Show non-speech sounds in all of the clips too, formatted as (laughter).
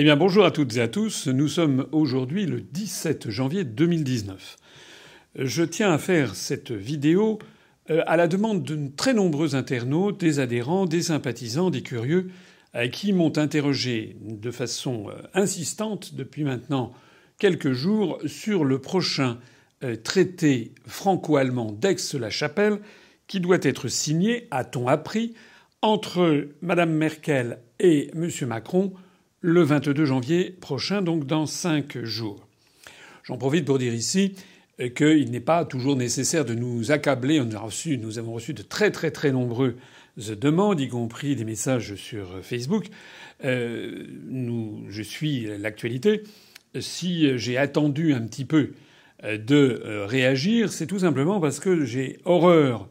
Eh bien, bonjour à toutes et à tous. Nous sommes aujourd'hui le 17 janvier 2019. Je tiens à faire cette vidéo euh, à la demande de très nombreux internautes, des adhérents, des sympathisants, des curieux, euh, qui m'ont interrogé de façon euh, insistante depuis maintenant quelques jours sur le prochain traité franco-allemand d'Aix-la-Chapelle qui doit être signé, a-t-on appris, entre Mme Merkel et M. Macron le 22 janvier prochain, donc dans cinq jours. J'en profite pour dire ici qu'il n'est pas toujours nécessaire de nous accabler. On a reçu, nous avons reçu de très très très nombreuses demandes, y compris des messages sur Facebook. Euh, je suis l'actualité. Si j'ai attendu un petit peu de euh, réagir, c'est tout simplement parce que j'ai horreur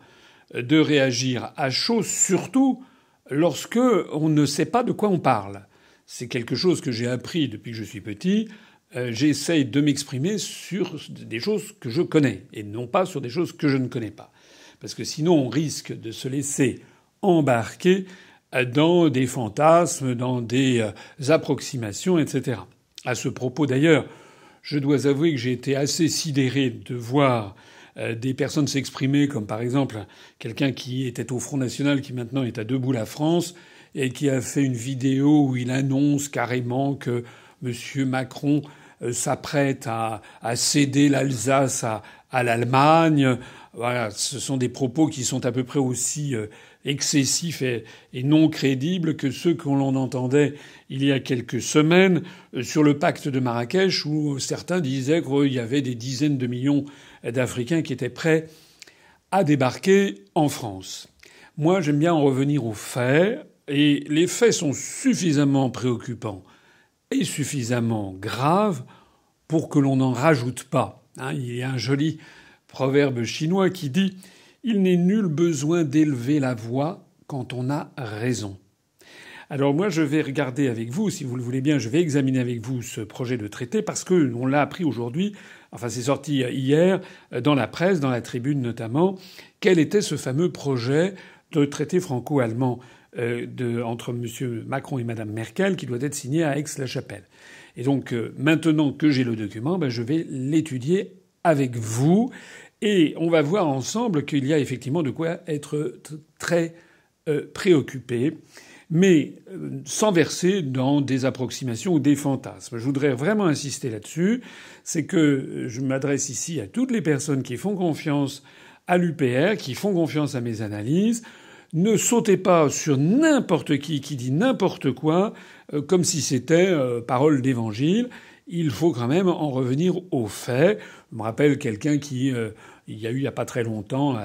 de réagir à chaud, surtout lorsque on ne sait pas de quoi on parle. C'est quelque chose que j'ai appris depuis que je suis petit. Euh, j'essaye de m'exprimer sur des choses que je connais et non pas sur des choses que je ne connais pas. Parce que sinon on risque de se laisser embarquer dans des fantasmes, dans des euh, approximations, etc. À ce propos d'ailleurs, je dois avouer que j'ai été assez sidéré de voir euh, des personnes s'exprimer, comme par exemple quelqu'un qui était au Front National, qui maintenant est à Debout la France, et qui a fait une vidéo où il annonce carrément que M. Macron euh, s'apprête à, céder l'Alsace à, l'Allemagne. Voilà, ce sont des propos qui sont à peu près aussi euh, excessifs et, non crédibles que ceux qu'on entendait il y a quelques semaines sur le pacte de Marrakech, où certains disaient qu'il y avait des dizaines de millions d'Africains qui étaient prêts à débarquer en France. Moi, j'aime bien en revenir aux faits, et les faits sont suffisamment préoccupants et suffisamment graves pour que l'on n'en rajoute pas. Hein. il y a un joli proverbe chinois qui dit Il n'est nul besoin d'élever la voix quand on a raison. Alors moi, je vais regarder avec vous, si vous le voulez bien, je vais examiner avec vous ce projet de traité parce que on l'a appris aujourd'hui. Enfin, c'est sorti hier dans la presse, dans la tribune notamment. Quel était ce fameux projet de traité franco-allemand? De, entre M. Macron et Mme Merkel qui doit être signé à Aix-la-Chapelle. Et donc euh, maintenant que j'ai le document, ben, je vais l'étudier avec vous et on va voir ensemble qu'il y a effectivement de quoi être très euh, préoccupé mais euh, sans verser dans des approximations ou des fantasmes. Je voudrais vraiment insister là-dessus, c'est que je m'adresse ici à toutes les personnes qui font confiance à l'UPR, qui font confiance à mes analyses. Ne sautez pas sur n'importe qui qui dit n'importe quoi euh, comme si c'était euh, parole d'évangile. Il faut quand même en revenir aux faits. Je me rappelle quelqu'un qui il y a eu il n'y a pas très longtemps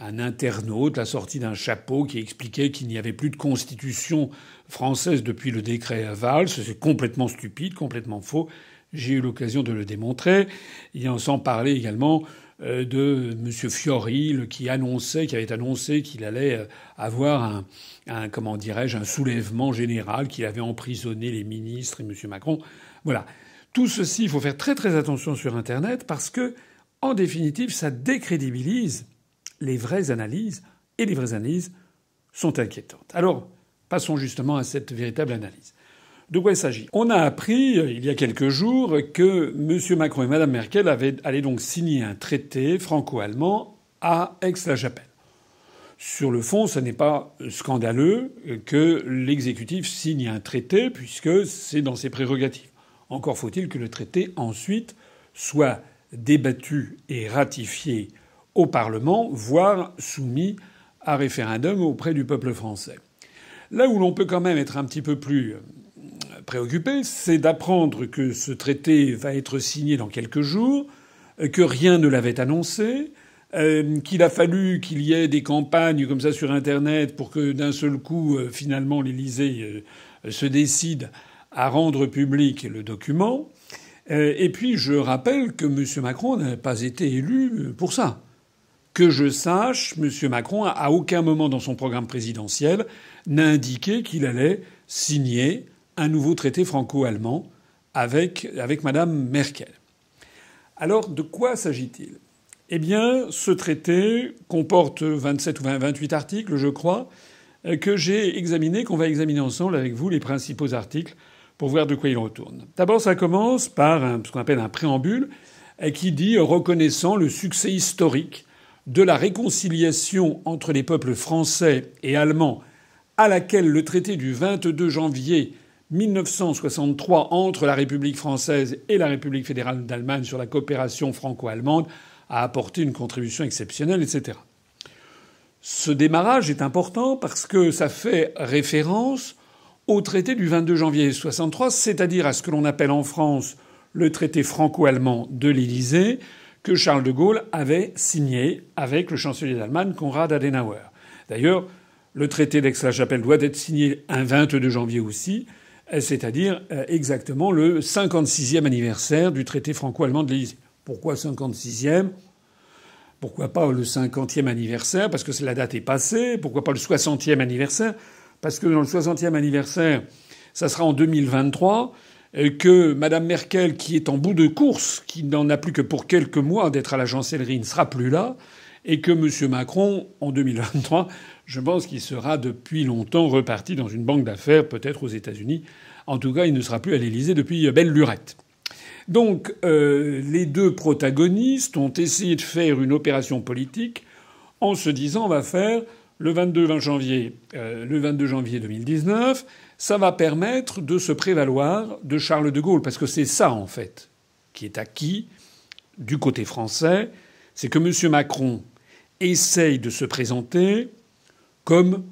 un internaute, la sortie d'un chapeau, qui expliquait qu'il n'y avait plus de constitution française depuis le décret Valls. C'est complètement stupide, complètement faux. J'ai eu l'occasion de le démontrer. Il en sans parler également euh, de M. Fiori, qui annonçait, qui avait annoncé qu'il allait euh, avoir un, un comment dirais-je, un soulèvement général, qu'il avait emprisonné les ministres et M. Macron. Voilà. Tout ceci, il faut faire très très attention sur Internet parce que en définitive, ça décrédibilise les vraies analyses, et les vraies analyses sont inquiétantes. Alors, passons justement à cette véritable analyse. De quoi il s'agit? On a appris euh, il y a quelques jours que M. Macron et Mme Merkel avaient, allaient donc signer un traité franco-allemand à Aix-la-Chapelle. Sur le fond, ce n'est pas scandaleux que l'exécutif signe un traité, puisque c'est dans ses prérogatives. Encore faut-il que le traité ensuite soit débattu et ratifié au Parlement, voire soumis à référendum auprès du peuple français. Là où l'on peut quand même être un petit peu plus euh, préoccupé, c'est d'apprendre que ce traité va être signé dans quelques jours, euh, que rien ne l'avait annoncé, euh, qu'il a fallu qu'il y ait des campagnes comme ça sur Internet pour que d'un seul coup, finalement, l'Élysée se décide à rendre public le document. Euh, et puis je rappelle que M. Macron n'a pas été élu pour ça. Que je sache, M. Macron, à aucun moment dans son programme présidentiel, n'a indiqué qu'il allait signer un nouveau traité franco-allemand avec, avec Mme Merkel. Alors, de quoi s'agit-il? Eh bien, ce traité comporte 27 ou 28 articles, je crois, euh, que j'ai examinés, qu'on va examiner ensemble avec vous, les principaux articles pour voir de quoi il retourne. D'abord, ça commence par ce qu'on appelle un préambule qui dit reconnaissant le succès historique de la réconciliation entre les peuples français et allemands à laquelle le traité du 22 janvier 1963 entre la République française et la République fédérale d'Allemagne sur la coopération franco-allemande a apporté une contribution exceptionnelle, etc. Ce démarrage est important parce que ça fait référence au traité du 22 janvier 1963, c'est-à-dire à ce que l'on appelle en France le traité franco-allemand de l'Élysée, que Charles de Gaulle avait signé avec le chancelier d'Allemagne, Konrad Adenauer. D'ailleurs, le traité d'Aix-la-Chapelle doit être signé un 22 janvier aussi, c'est-à-dire euh, exactement le 56e anniversaire du traité franco-allemand de l'Élysée. Pourquoi 56e Pourquoi pas le 50e anniversaire? Parce que la date est passée. Pourquoi pas le 60e anniversaire? Parce que dans le 60e anniversaire, ça sera en 2023 que Mme Merkel, qui est en bout de course, qui n'en a plus que pour quelques mois d'être à la chancellerie, ne sera plus là, et que M. Macron, en 2023, je pense qu'il sera depuis longtemps reparti dans une banque d'affaires, peut-être aux États-Unis. En tout cas, il ne sera plus à l'Élysée depuis belle lurette. Donc, euh, les deux protagonistes ont essayé de faire une opération politique en se disant on va faire le 22 janvier, euh, le 22 janvier 2019 ça va permettre de se prévaloir de Charles de Gaulle, parce que c'est ça, en fait, qui est acquis du côté français, c'est que M. Macron essaye de se présenter comme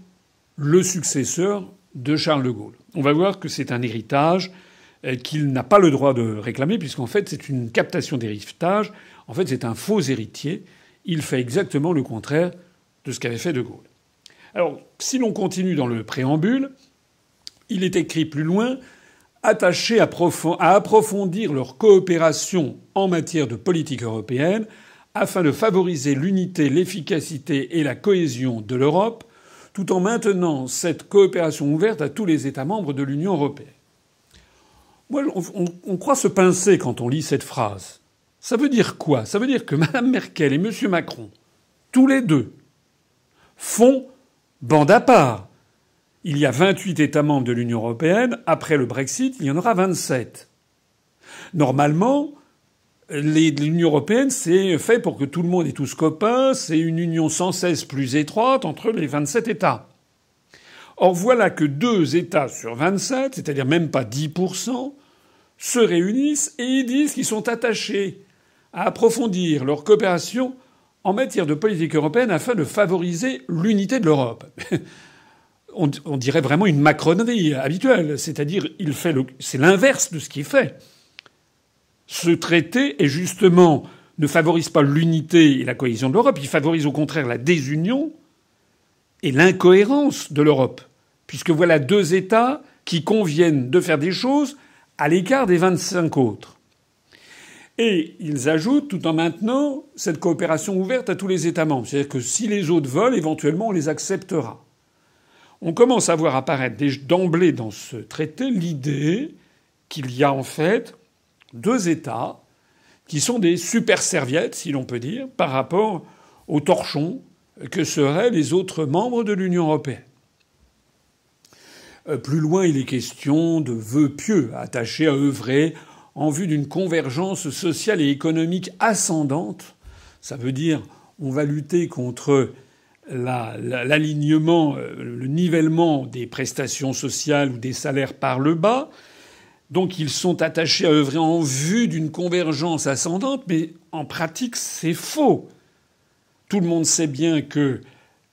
le successeur de Charles de Gaulle. On va voir que c'est un héritage euh, qu'il n'a pas le droit de réclamer, puisqu'en fait c'est une captation d'héritage. En fait c'est un faux héritier. Il fait exactement le contraire de ce qu'avait fait de Gaulle. Alors si l'on continue dans le préambule, il est écrit plus loin attachés à, approfondir leur coopération en matière de politique européenne afin de favoriser l'unité, l'efficacité et la cohésion de l'Europe, tout en maintenant cette coopération ouverte à tous les États membres de l'Union européenne. Moi, on, croit se pincer quand on lit cette phrase. Ça veut dire quoi? Ça veut dire que Mme Merkel et M. Macron, tous les deux, font bande à part il y a 28 États membres de l'Union européenne. Après le Brexit, il y en aura 27. Normalement, l'Union européenne, c'est fait pour que tout le monde ait tous copains. C'est une union sans cesse plus étroite entre les 27 États. Or, voilà que deux États sur 27, c'est-à-dire même pas 10%, se réunissent et ils disent qu'ils sont attachés à approfondir leur coopération en matière de politique européenne afin de favoriser l'unité de l'Europe. (laughs) on, dirait vraiment une macronerie habituelle. C'est-à-dire, il fait c'est l'inverse de ce qu'il fait. Ce traité est justement ne favorise pas l'unité et la cohésion de l'Europe, il favorise au contraire la désunion et l'incohérence de l'Europe. Puisque voilà deux États qui conviennent de faire des choses à l'écart des 25 autres. Et ils ajoutent, tout en maintenant cette coopération ouverte à tous les États membres. C'est-à-dire que si les autres veulent, éventuellement, on les acceptera on commence à voir apparaître d'emblée dans ce traité l'idée qu'il y a en fait deux États qui sont des super serviettes, si l'on peut dire, par rapport aux torchons que seraient les autres membres de l'Union européenne. Euh, plus loin, il est question de vœux pieux attachés à œuvrer en vue d'une convergence sociale et économique ascendante. Ça veut dire on va lutter contre l'alignement, euh, le nivellement des prestations sociales ou des salaires par le bas. Donc ils sont attachés à œuvrer en vue d'une convergence ascendante, mais en pratique c'est faux. Tout le monde sait bien que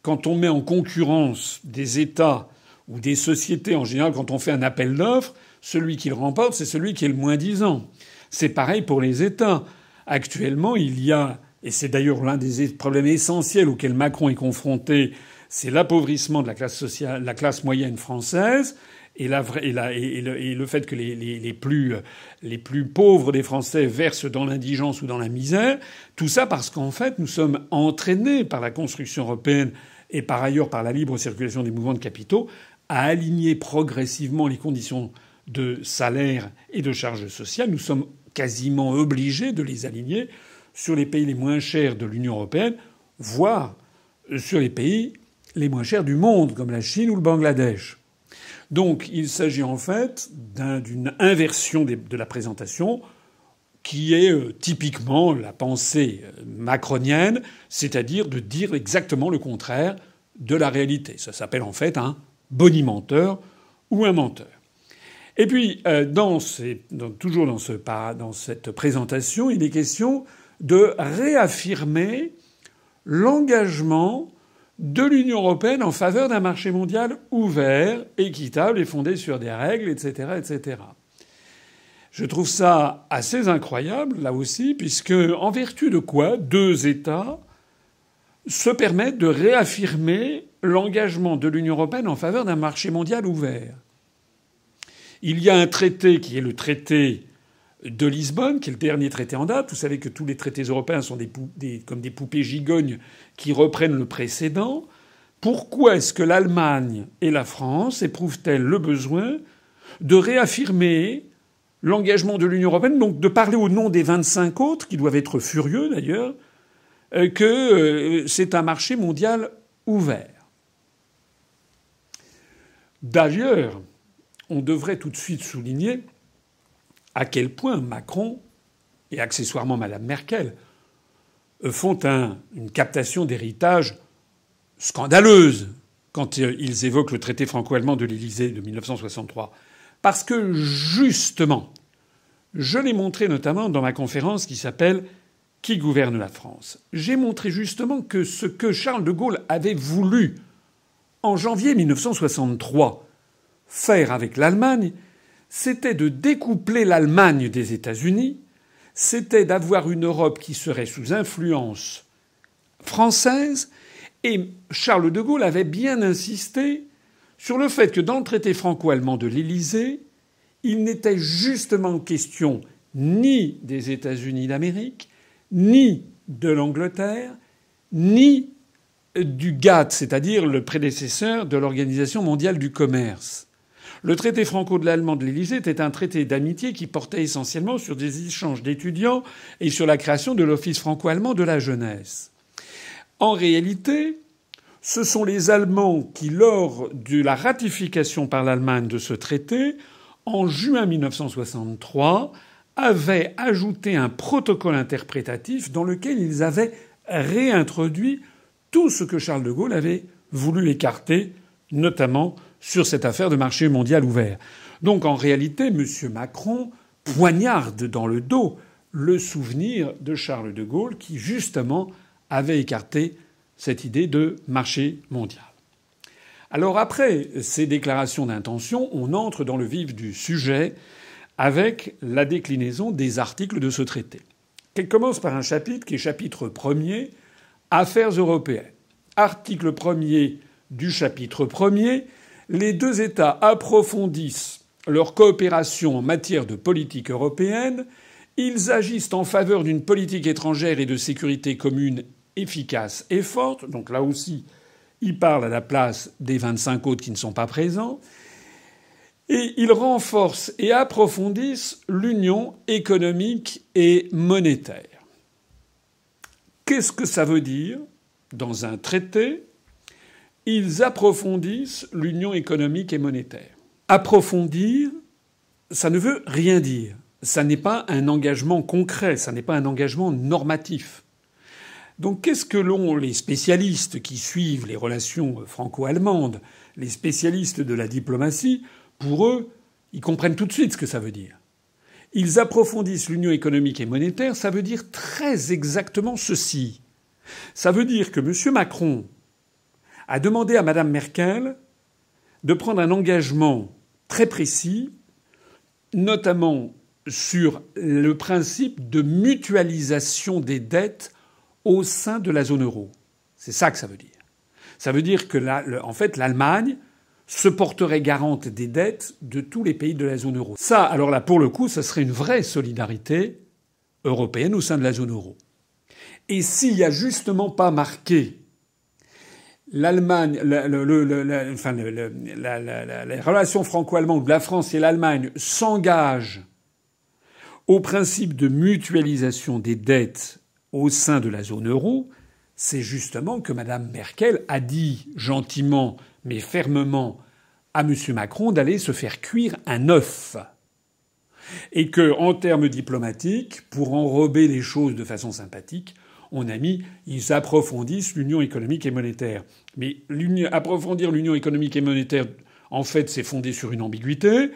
quand on met en concurrence des États ou des sociétés en général, quand on fait un appel d'offres, celui qui le remporte, c'est celui qui est le moins disant. C'est pareil pour les États. Actuellement, il y a et c'est d'ailleurs l'un des problèmes essentiels auxquels Macron est confronté, c'est l'appauvrissement de la classe la classe moyenne française, et, le, fait que les, plus, les plus pauvres des Français versent dans l'indigence ou dans la misère. Tout ça parce qu'en fait, nous sommes entraînés par la construction européenne et par ailleurs par la libre circulation des mouvements de capitaux à aligner progressivement les conditions de salaire et de charges sociales. Nous sommes quasiment obligés de les aligner sur les pays les moins chers de l'Union européenne, voire sur les pays les moins chers du monde, comme la Chine ou le Bangladesh. Donc il s'agit en fait d'une inversion de la présentation qui est euh, typiquement la pensée euh, macronienne, c'est-à-dire de dire exactement le contraire de la réalité. Ça s'appelle en fait un bonimenteur ou un menteur. Et puis, euh, dans toujours dans, ce, dans cette présentation, il est question de réaffirmer l'engagement de l'Union européenne en faveur d'un marché mondial ouvert, équitable et fondé sur des règles, etc., etc. Je trouve ça assez incroyable, là aussi, puisque, en vertu de quoi deux États se permettent de réaffirmer l'engagement de l'Union européenne en faveur d'un marché mondial ouvert. Il y a un traité qui est le traité de Lisbonne, qui est le dernier traité en date. Vous savez que tous les traités européens sont comme des poupées gigognes qui reprennent le précédent. Pourquoi est-ce que l'Allemagne et la France éprouvent-elles le besoin de réaffirmer l'engagement de l'Union européenne, donc de parler au nom des 25 autres, qui doivent être furieux d'ailleurs, euh, que euh, c'est un marché mondial ouvert? D'ailleurs, on devrait tout de suite souligner à quel point Macron et accessoirement Mme Merkel euh, font une captation d'héritage scandaleuse quand ils évoquent le traité franco-allemand de l'Élysée de 1963. Parce que justement, je l'ai montré notamment dans ma conférence qui s'appelle Qui gouverne la France? J'ai montré justement que ce que Charles de Gaulle avait voulu en janvier 1963 faire avec l'Allemagne, c'était de découpler l'Allemagne des États-Unis, c'était d'avoir une Europe qui serait sous influence française, et Charles de Gaulle avait bien insisté sur le fait que dans le traité franco-allemand de l'Élysée, il n'était justement question ni des États-Unis d'Amérique, ni de l'Angleterre, ni du GATT, c'est-à-dire le prédécesseur de l'Organisation mondiale du commerce. Le traité franco de l'allemand de l'Élysée était un traité d'amitié qui portait essentiellement sur des échanges d'étudiants et sur la création de l'Office franco-allemand de la jeunesse. En réalité, ce sont les Allemands qui, lors de la ratification par l'Allemagne de ce traité, en juin 1963, avaient ajouté un protocole interprétatif dans lequel ils avaient réintroduit tout ce que Charles de Gaulle avait voulu écarter, notamment sur cette affaire de marché mondial ouvert. Donc en réalité, M. Macron poignarde dans le dos le souvenir de Charles de Gaulle qui, justement, avait écarté cette idée de marché mondial. Alors après ces déclarations d'intention, on entre dans le vif du sujet avec la déclinaison des articles de ce traité. Elle commence par un chapitre qui est chapitre premier, Affaires européennes. Article premier du chapitre premier, les deux États approfondissent leur coopération en matière de politique européenne, ils agissent en faveur d'une politique étrangère et de sécurité commune efficace et forte. Donc là aussi, il parle à la place des 25 autres qui ne sont pas présents. Et ils renforcent et approfondissent l'union économique et monétaire. Qu'est-ce que ça veut dire Dans un traité, ils approfondissent l'union économique et monétaire. Approfondir, ça ne veut rien dire. Ça n'est pas un engagement concret, ça n'est pas un engagement normatif. Donc qu'est-ce que l'ont les spécialistes qui suivent les relations franco-allemandes, les spécialistes de la diplomatie, pour eux, ils comprennent tout de suite ce que ça veut dire. Ils approfondissent l'union économique et monétaire, ça veut dire très exactement ceci. Ça veut dire que M. Macron a demandé à Mme Merkel de prendre un engagement très précis, notamment sur le principe de mutualisation des dettes au sein de la zone euro. C'est ça que ça veut dire. Ça veut dire que, en fait, l'Allemagne se porterait garante des dettes de tous les pays de la zone euro. Ça, alors là, pour le coup, ça serait une vraie solidarité européenne au sein de la zone euro. Et s'il n'y a justement pas marqué l'Allemagne, enfin, les relations franco-allemandes, la France et l'Allemagne s'engagent au principe de mutualisation des dettes au sein de la zone euro, c'est justement que Mme Merkel a dit gentiment mais fermement à M. Macron d'aller se faire cuire un œuf. Et que, en termes diplomatiques, pour enrober les choses de façon sympathique, on a mis ils approfondissent l'union économique et monétaire. Mais approfondir l'union économique et monétaire, en fait, c'est fondé sur une ambiguïté.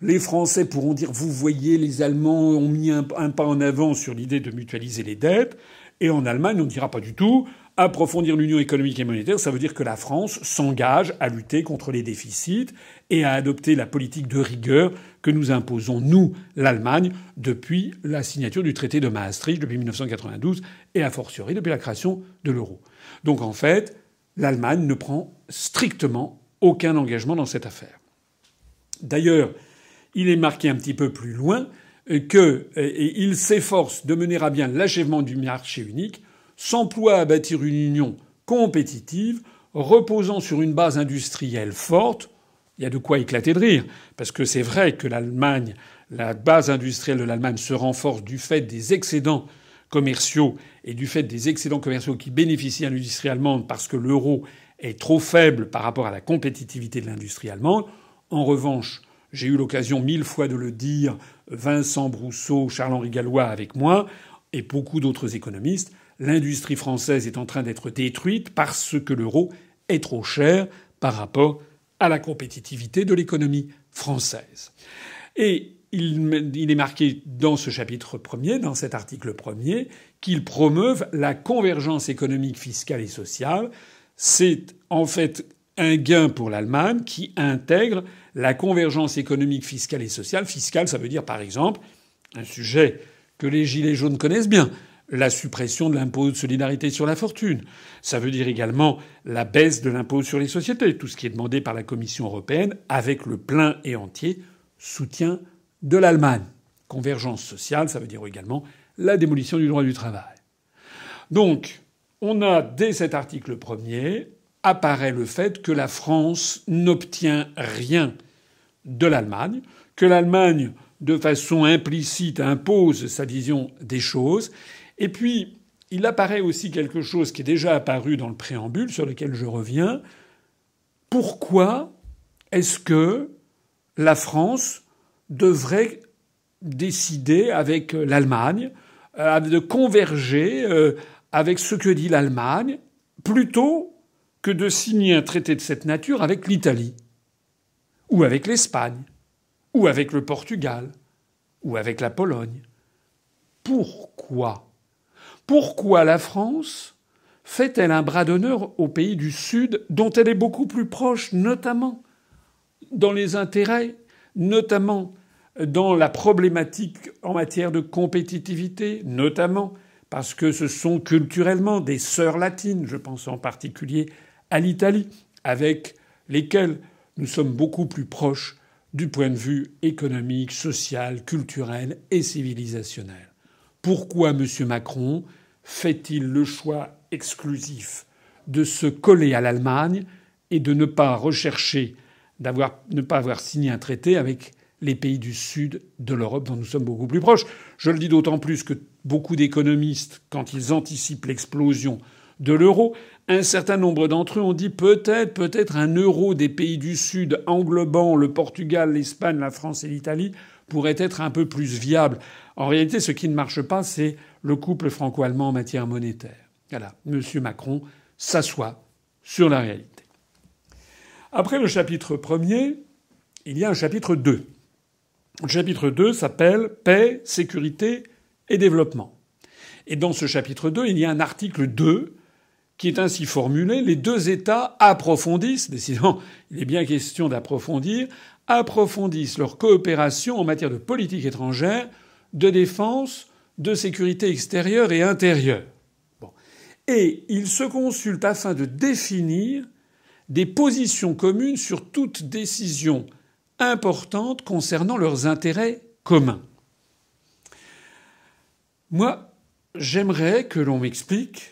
Les Français pourront dire vous voyez, les Allemands ont mis un, pas en avant sur l'idée de mutualiser les dettes. Et en Allemagne, on ne dira pas du tout. Approfondir l'union économique et monétaire, ça veut dire que la France s'engage à lutter contre les déficits et à adopter la politique de rigueur que nous imposons, nous, l'Allemagne, depuis la signature du traité de Maastricht depuis 1992 et a fortiori depuis la création de l'euro. Donc en fait, l'Allemagne ne prend strictement aucun engagement dans cette affaire. D'ailleurs, il est marqué un petit peu plus loin qu'il s'efforce de mener à bien l'achèvement du marché unique, s'emploie à bâtir une union compétitive, reposant sur une base industrielle forte. Il y a de quoi éclater de rire, parce que c'est vrai que l'Allemagne, la base industrielle de l'Allemagne se renforce du fait des excédents commerciaux et du fait des excédents commerciaux qui bénéficient à l'industrie allemande parce que l'euro est trop faible par rapport à la compétitivité de l'industrie allemande. En revanche, j'ai eu l'occasion mille fois de le dire, Vincent Brousseau, Charles-Henri Gallois avec moi, et beaucoup d'autres économistes, l'industrie française est en train d'être détruite parce que l'euro est trop cher par rapport à la compétitivité de l'économie française. Et il, est marqué dans ce chapitre premier, dans cet article premier, qu'il promeuve la convergence économique, fiscale et sociale. C'est en fait un gain pour l'Allemagne qui intègre la convergence économique, fiscale et sociale. Fiscale, ça veut dire par exemple un sujet que les Gilets jaunes connaissent bien, la suppression de l'impôt de solidarité sur la fortune. Ça veut dire également la baisse de l'impôt sur les sociétés, tout ce qui est demandé par la Commission européenne, avec le plein et entier soutien de l'Allemagne. Convergence sociale, ça veut dire également la démolition du droit du travail. Donc, on a dès cet article premier apparaît le fait que la France n'obtient rien de l'Allemagne, que l'Allemagne, de façon implicite, impose sa vision des choses. Et puis, il apparaît aussi quelque chose qui est déjà apparu dans le préambule, sur lequel je reviens. Pourquoi est-ce que la France devrait décider avec l'Allemagne euh, de converger euh, avec ce que dit l'Allemagne plutôt que de signer un traité de cette nature avec l'Italie, ou avec l'Espagne, ou avec le Portugal, ou avec la Pologne? Pourquoi? Pourquoi la France fait-elle un bras d'honneur aux pays du Sud dont elle est beaucoup plus proche, notamment dans les intérêts, notamment dans la problématique en matière de compétitivité, notamment parce que ce sont culturellement des sœurs latines, je pense en particulier à l'Italie, avec lesquels nous sommes beaucoup plus proches du point de vue économique, social, culturel et civilisationnel. Pourquoi M. Macron fait-il le choix exclusif de se coller à l'Allemagne et de ne pas rechercher, d'avoir, ne pas avoir signé un traité avec les pays du sud de l'Europe dont nous sommes beaucoup plus proches? Je le dis d'autant plus que beaucoup d'économistes, quand ils anticipent l'explosion de l'euro, un certain nombre d'entre eux ont dit peut-être, peut-être un euro des pays du Sud englobant le Portugal, l'Espagne, la France et l'Italie pourrait être un peu plus viable. En réalité, ce qui ne marche pas, c'est le couple franco-allemand en matière monétaire. Voilà. Monsieur Macron s'assoit sur la réalité. Après le chapitre premier, il y a un chapitre 2. Le chapitre 2 s'appelle Paix, sécurité et développement. Et dans ce chapitre 2, il y a un article 2 qui est ainsi formulé, les deux États approfondissent, décidément il est bien question d'approfondir, approfondissent leur coopération en matière de politique étrangère, de défense, de sécurité extérieure et intérieure. Et ils se consultent afin de définir des positions communes sur toute décision importante concernant leurs intérêts communs. Moi, j'aimerais que l'on m'explique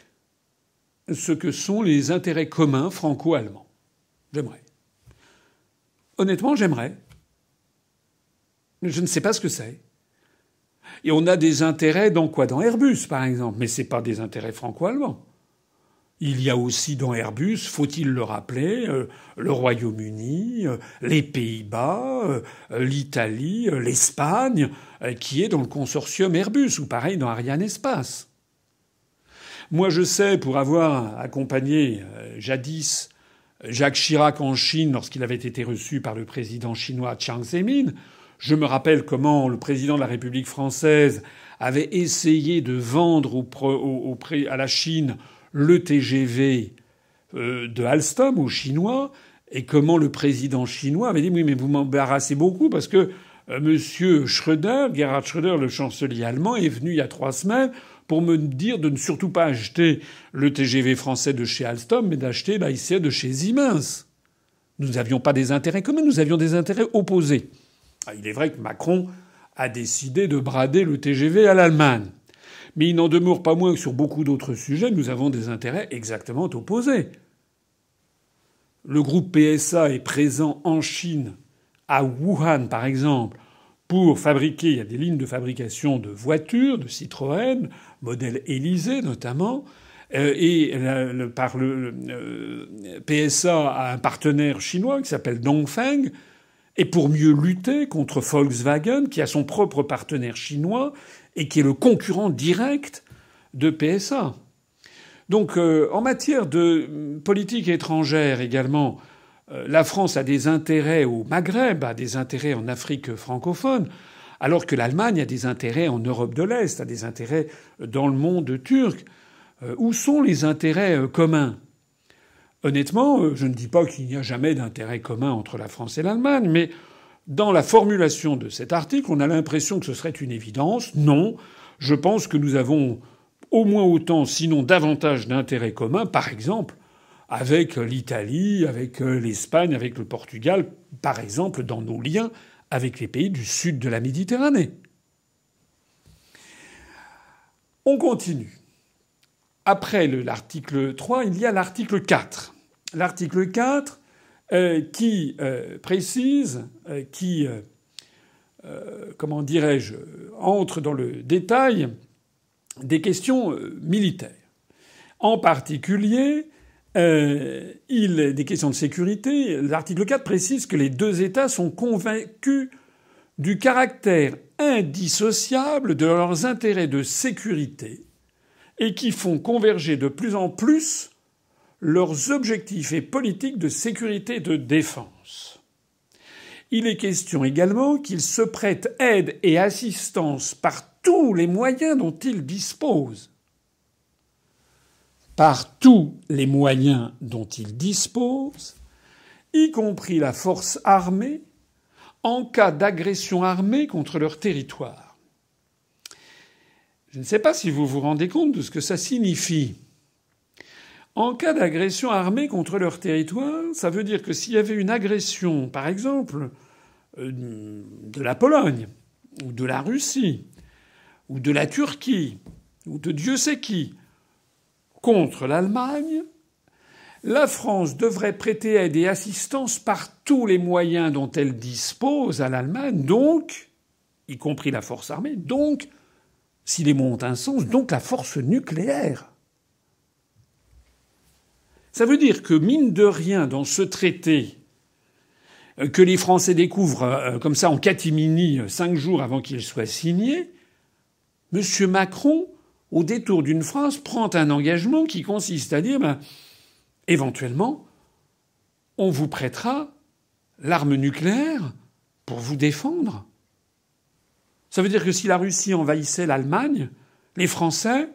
ce que sont les intérêts communs franco-allemands. J'aimerais. Honnêtement, j'aimerais. Je ne sais pas ce que c'est. Et on a des intérêts dans quoi? Dans Airbus, par exemple. Mais ce pas des intérêts franco-allemands. Il y a aussi dans Airbus, faut-il le rappeler, euh, le Royaume-Uni, euh, les Pays-Bas, euh, l'Italie, l'Espagne, qui est dans le consortium Airbus, ou pareil dans Ariane Espace. Moi, je sais, pour avoir accompagné jadis Jacques Chirac en Chine lorsqu'il avait été reçu par le président chinois Chiang Zemin, je me rappelle comment le président de la République française avait essayé de vendre à la Chine le TGV euh, de Alstom aux Chinois et comment le président chinois avait dit oui mais vous m'embarrassez beaucoup parce que euh, Monsieur Schröder, Gerhard Schröder, le chancelier allemand, est venu il y a trois semaines pour me dire de ne surtout pas acheter le TGV français de chez Alstom, mais d'acheter l'ICE de chez Siemens. Nous n'avions pas des intérêts communs, nous avions des intérêts opposés. Ah, il est vrai que Macron a décidé de brader le TGV à l'Allemagne. Mais il n'en demeure pas moins que sur beaucoup d'autres sujets, nous avons des intérêts exactement opposés. Le groupe PSA est présent en Chine, à Wuhan par exemple, pour fabriquer, il y a des lignes de fabrication de voitures, de Citroën, modèle Élysée notamment, euh, et par le, euh, PSA a un partenaire chinois qui s'appelle Dongfeng, et pour mieux lutter contre Volkswagen, qui a son propre partenaire chinois et qui est le concurrent direct de PSA. Donc euh, en matière de politique étrangère également, la France a des intérêts au Maghreb, a des intérêts en Afrique francophone, alors que l'Allemagne a des intérêts en Europe de l'Est, a des intérêts dans le monde turc. Euh, où sont les intérêts communs? Honnêtement, euh, je ne dis pas qu'il n'y a jamais d'intérêt commun entre la France et l'Allemagne, mais dans la formulation de cet article, on a l'impression que ce serait une évidence. Non, je pense que nous avons au moins autant, sinon davantage d'intérêts communs, par exemple, avec l'Italie, avec euh, l'Espagne, avec le Portugal, par exemple, dans nos liens avec les pays du sud de la Méditerranée. On continue. Après l'article 3, il y a l'article 4 l'article 4 euh, qui euh, précise, qui, comment dirais-je, entre dans le détail des questions militaires. En particulier, il, des questions de sécurité. L'article 4 précise que les deux États sont convaincus du caractère indissociable de leurs intérêts de sécurité et qui font converger de plus en plus leurs objectifs et politiques de sécurité et de défense. Il est question également qu'ils se prêtent aide et assistance par tous les moyens dont ils disposent. Par tous les moyens dont ils disposent, y compris la force armée, en cas d'agression armée contre leur territoire. Je ne sais pas si vous vous rendez compte de ce que ça signifie. En cas d'agression armée contre leur territoire, ça veut dire que s'il y avait une agression, par exemple, euh, de la Pologne, ou de la Russie, ou de la Turquie, ou de Dieu sait qui, contre l'Allemagne, la France devrait prêter aide et assistance par tous les moyens dont elle dispose à l'Allemagne, donc, y compris la force armée, donc, si les mots ont un sens, donc la force nucléaire. Ça veut dire que, mine de rien, dans ce traité euh, que les Français découvrent euh, comme ça en catimini euh, cinq jours avant qu'il soit signé, M. Macron, au détour d'une phrase, prend un engagement qui consiste à dire ben, éventuellement, on vous prêtera l'arme nucléaire pour vous défendre. Ça veut dire que si la Russie envahissait l'Allemagne, les Français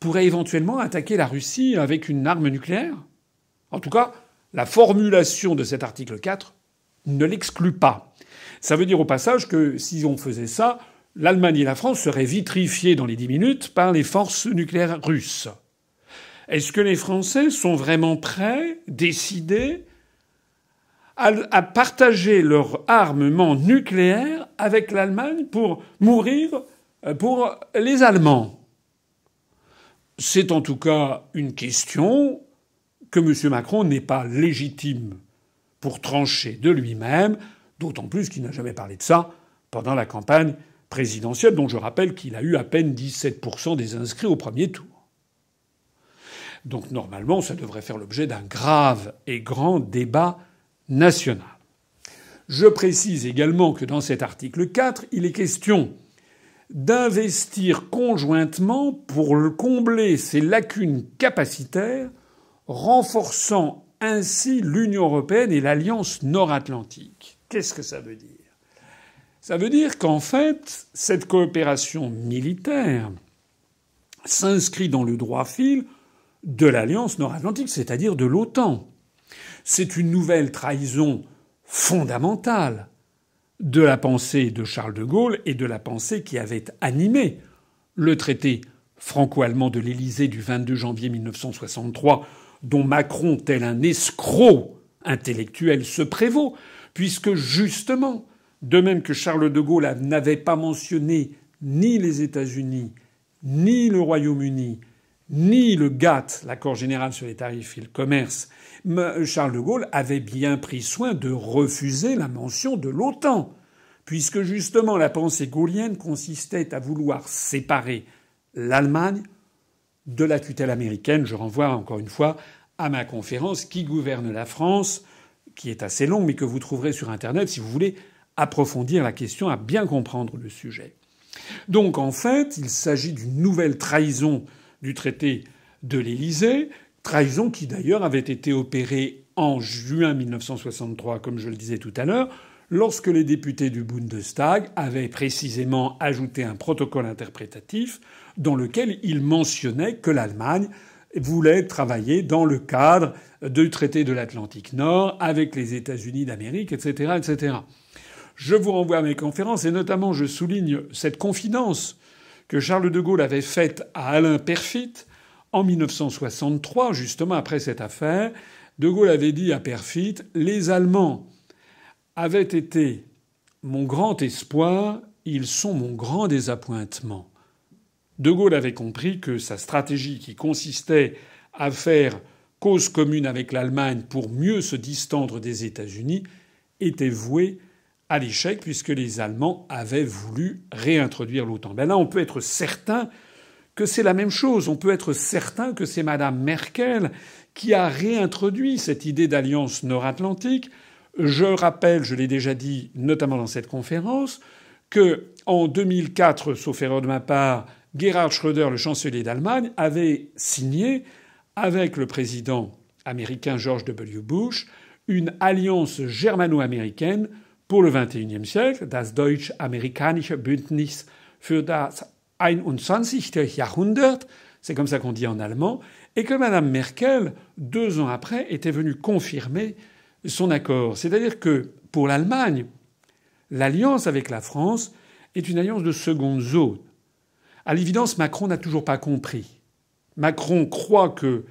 pourrait éventuellement attaquer la Russie avec une arme nucléaire En tout cas, la formulation de cet article 4 ne l'exclut pas. Ça veut dire au passage que si on faisait ça, l'Allemagne et la France seraient vitrifiées dans les dix minutes par les forces nucléaires russes. Est-ce que les Français sont vraiment prêts, décidés, à, partager leur armement nucléaire avec l'Allemagne pour mourir pour les Allemands? C'est en tout cas une question que M. Macron n'est pas légitime pour trancher de lui-même, d'autant plus qu'il n'a jamais parlé de ça pendant la campagne présidentielle, dont je rappelle qu'il a eu à peine 17% des inscrits au premier tour. Donc normalement, ça devrait faire l'objet d'un grave et grand débat national. Je précise également que dans cet article 4, il est question d'investir conjointement pour combler ces lacunes capacitaires, renforçant ainsi l'Union européenne et l'Alliance nord-atlantique. Qu'est-ce que ça veut dire? Ça veut dire qu'en fait, cette coopération militaire s'inscrit dans le droit fil de l'Alliance nord-atlantique, c'est-à-dire de l'OTAN. C'est une nouvelle trahison fondamentale de la pensée de Charles de Gaulle et de la pensée qui avait animé le traité franco-allemand de l'Élysée du 22 janvier 1963, dont Macron, tel un escroc intellectuel, se prévaut, puisque justement, de même que Charles de Gaulle n'avait pas mentionné ni les États-Unis, ni le Royaume-Uni, ni le GATT, l'accord général sur les tarifs et le commerce, Charles de Gaulle avait bien pris soin de refuser la mention de l'OTAN, puisque justement la pensée gaulienne consistait à vouloir séparer l'Allemagne de la tutelle américaine. Je renvoie encore une fois à ma conférence Qui gouverne la France, qui est assez longue, mais que vous trouverez sur Internet si vous voulez approfondir la question, à bien comprendre le sujet. Donc en fait, il s'agit d'une nouvelle trahison du traité de l'Élysée, trahison qui d'ailleurs avait été opérée en juin 1963, comme je le disais tout à l'heure, lorsque les députés du Bundestag avaient précisément ajouté un protocole interprétatif dans lequel ils mentionnaient que l'Allemagne voulait travailler dans le cadre du traité de l'Atlantique Nord avec les États-Unis d'Amérique, etc., etc. Je vous renvoie à mes conférences et notamment je souligne cette confidence que Charles de Gaulle avait faite à Alain Perfit en 1963, justement après cette affaire. De Gaulle avait dit à Perfit Les Allemands avaient été mon grand espoir, ils sont mon grand désappointement. De Gaulle avait compris que sa stratégie qui consistait à faire cause commune avec l'Allemagne pour mieux se distendre des États-Unis était vouée à l'échec puisque les Allemands avaient voulu réintroduire l'OTAN. Ben là, on peut être certain que c'est la même chose. On peut être certain que c'est Madame Merkel qui a réintroduit cette idée d'alliance nord-atlantique. Je rappelle, je l'ai déjà dit, notamment dans cette conférence, que en 2004, sauf erreur de ma part, Gerhard Schröder, le chancelier d'Allemagne, avait signé avec le président américain George W. Bush une alliance germano-américaine pour le XXIe siècle, das Deutsch-Amerikanische Bündnis für das 21. Jahrhundert, c'est comme ça qu'on dit en allemand, et que Mme Merkel, deux ans après, était venue confirmer son accord. C'est-à-dire que pour l'Allemagne, l'alliance avec la France est une alliance de seconde zone. À l'évidence, Macron n'a toujours pas compris. Macron croit que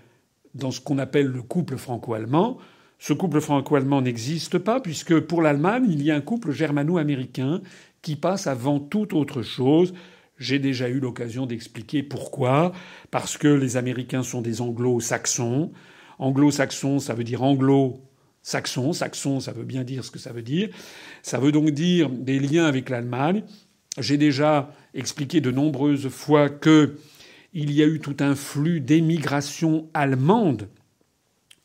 dans ce qu'on appelle le couple franco-allemand, ce couple franco-allemand n'existe pas, puisque pour l'Allemagne, il y a un couple germano-américain qui passe avant toute autre chose. J'ai déjà eu l'occasion d'expliquer pourquoi. Parce que les Américains sont des anglo-saxons. Anglo-saxons, ça veut dire anglo-saxon. Saxon, ça veut bien dire ce que ça veut dire. Ça veut donc dire des liens avec l'Allemagne. J'ai déjà expliqué de nombreuses fois que il y a eu tout un flux d'émigration allemande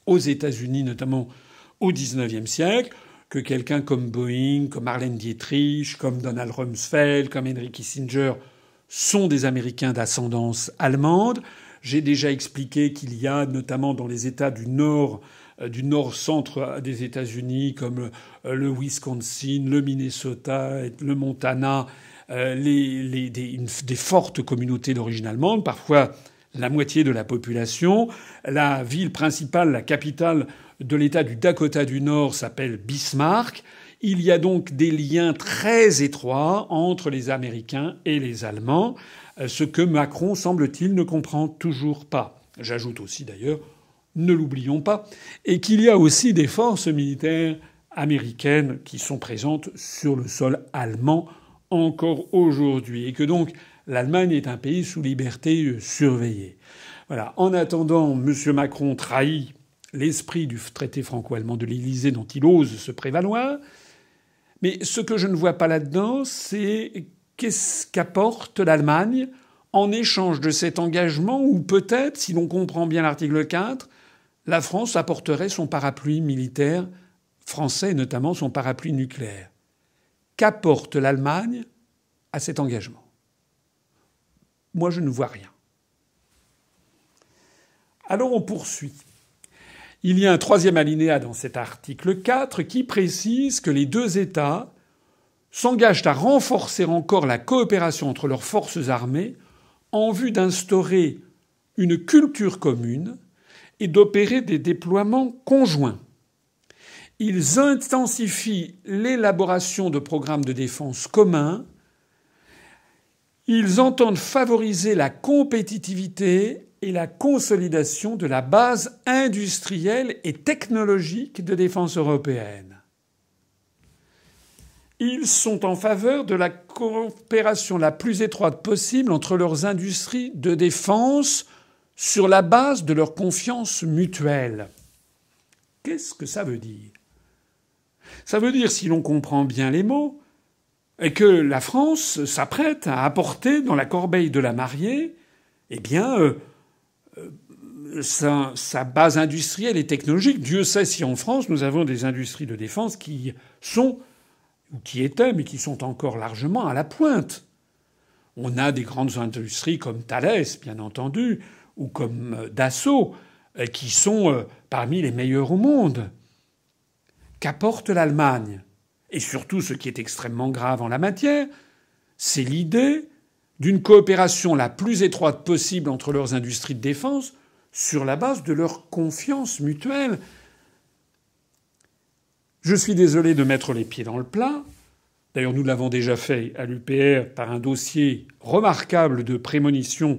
aux États-Unis, notamment au XIXe siècle, que quelqu'un comme Boeing, comme Arlene Dietrich, comme Donald Rumsfeld, comme Henry Kissinger sont des Américains d'ascendance allemande. J'ai déjà expliqué qu'il y a, notamment dans les États du Nord, euh, du nord-centre des États-Unis, comme euh, le Wisconsin, le Minnesota, le Montana, euh, des, des fortes communautés d'origine allemande, parfois la moitié de la population. La ville principale, la capitale de l'État du Dakota du Nord s'appelle Bismarck. Il y a donc des liens très étroits entre les Américains et les Allemands, euh, ce que Macron, semble-t-il, ne comprend toujours pas. J'ajoute aussi d'ailleurs, ne l'oublions pas, et qu'il y a aussi des forces militaires américaines qui sont présentes sur le sol allemand encore aujourd'hui, et que donc l'Allemagne est un pays sous liberté euh, surveillée. Voilà. En attendant, M. Macron trahit l'esprit du traité franco-allemand de l'Élysée dont il ose se prévaloir. Mais ce que je ne vois pas là-dedans, c'est qu'est-ce qu'apporte l'Allemagne en échange de cet engagement, ou peut-être, si l'on comprend bien l'article 4, la France apporterait son parapluie militaire français, notamment son parapluie nucléaire. Qu'apporte l'Allemagne à cet engagement? Moi, je ne vois rien. Alors on poursuit. Il y a un troisième alinéa dans cet article 4 qui précise que les deux États s'engagent à renforcer encore la coopération entre leurs forces armées en vue d'instaurer une culture commune et d'opérer des déploiements conjoints. Ils intensifient l'élaboration de programmes de défense communs. Ils entendent favoriser la compétitivité et la consolidation de la base industrielle et technologique de défense européenne. Ils sont en faveur de la coopération la plus étroite possible entre leurs industries de défense sur la base de leur confiance mutuelle. Qu'est-ce que ça veut dire? Ça veut dire, si l'on comprend bien les mots, que la France s'apprête à apporter dans la corbeille de la mariée, eh bien, euh, euh, sa, base industrielle et technologique. Dieu sait si en France nous avons des industries de défense qui sont ou qui étaient, mais qui sont encore largement à la pointe. On a des grandes industries comme Thales, bien entendu, ou comme euh, Dassault, qui sont parmi les meilleures au monde. Qu'apporte l'Allemagne? Et surtout, ce qui est extrêmement grave en la matière, c'est l'idée d'une coopération la plus étroite possible entre leurs industries de défense sur la base de leur confiance mutuelle. Je suis désolé de mettre les pieds dans le plat. D'ailleurs, nous l'avons déjà fait à l'UPR par un dossier remarquable de prémonition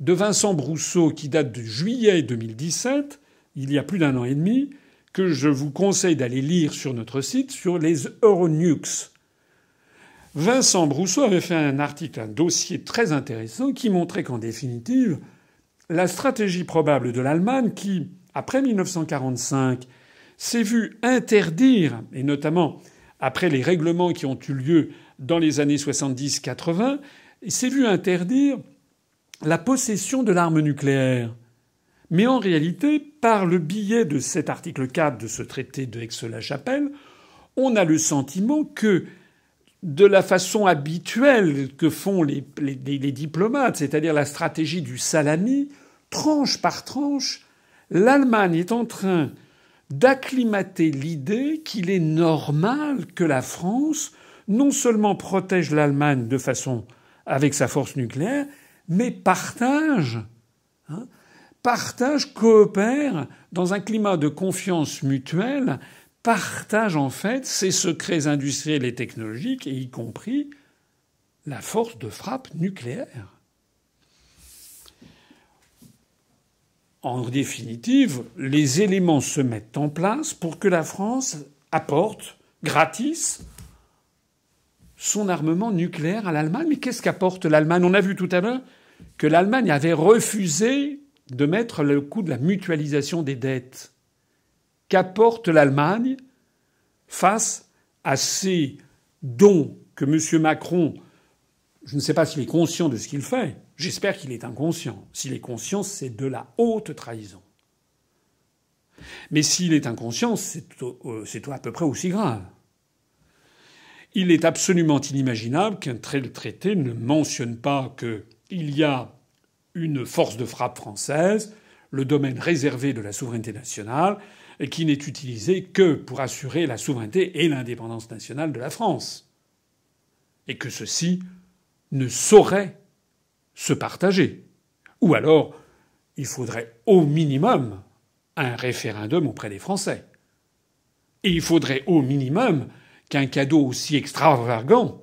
de Vincent Brousseau qui date de juillet 2017, il y a plus d'un an et demi, que je vous conseille d'aller lire sur notre site sur les Euronukes. Vincent Brousseau avait fait un article, un dossier très intéressant qui montrait qu'en définitive, la stratégie probable de l'Allemagne qui, après 1945, s'est vu interdire, et notamment après les règlements qui ont eu lieu dans les années 70-80, s'est vu interdire la possession de l'arme nucléaire. Mais en réalité, par le biais de cet article 4 de ce traité de Aix-la-Chapelle, on a le sentiment que, de la façon habituelle que font les, diplomates, c'est-à-dire la stratégie du salami, tranche par tranche, l'Allemagne est en train d'acclimater l'idée qu'il est normal que la France non seulement protège l'Allemagne de façon avec sa force nucléaire, mais partage, hein, partage, coopère dans un climat de confiance mutuelle, partage en fait ses secrets industriels et technologiques, et y compris la force de frappe nucléaire. En définitive, les éléments se mettent en place pour que la France apporte gratis son armement nucléaire à l'Allemagne. Mais qu'est-ce qu'apporte l'Allemagne? On a vu tout à l'heure que l'Allemagne avait refusé de mettre le coût de la mutualisation des dettes. Qu'apporte l'Allemagne face à ces dons que M. Macron, je ne sais pas s'il est conscient de ce qu'il fait, J'espère qu'il est inconscient. S'il est conscient, c'est de la haute trahison. Mais s'il est inconscient, c'est à peu près aussi grave. Il est absolument inimaginable qu'un traité ne mentionne pas qu'il y a une force de frappe française, le domaine réservé de la souveraineté nationale, qui n'est utilisé que pour assurer la souveraineté et l'indépendance nationale de la France. Et que ceci ne saurait se partager. Ou alors, il faudrait au minimum un référendum auprès des Français. Et il faudrait au minimum qu'un cadeau aussi extravagant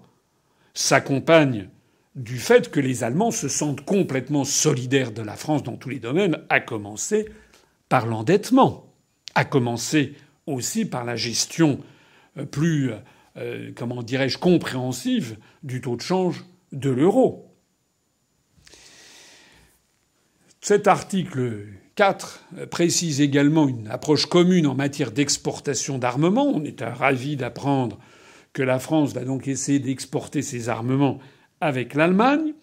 s'accompagne du fait que les Allemands se sentent complètement solidaires de la France dans tous les domaines, à commencer par l'endettement, à commencer aussi par la gestion euh, plus, euh, comment dirais-je, compréhensive du taux de change de l'euro. Cet article 4 précise également une approche commune en matière d'exportation d'armements. On est ravi d'apprendre que la France va donc essayer d'exporter ses armements avec l'Allemagne.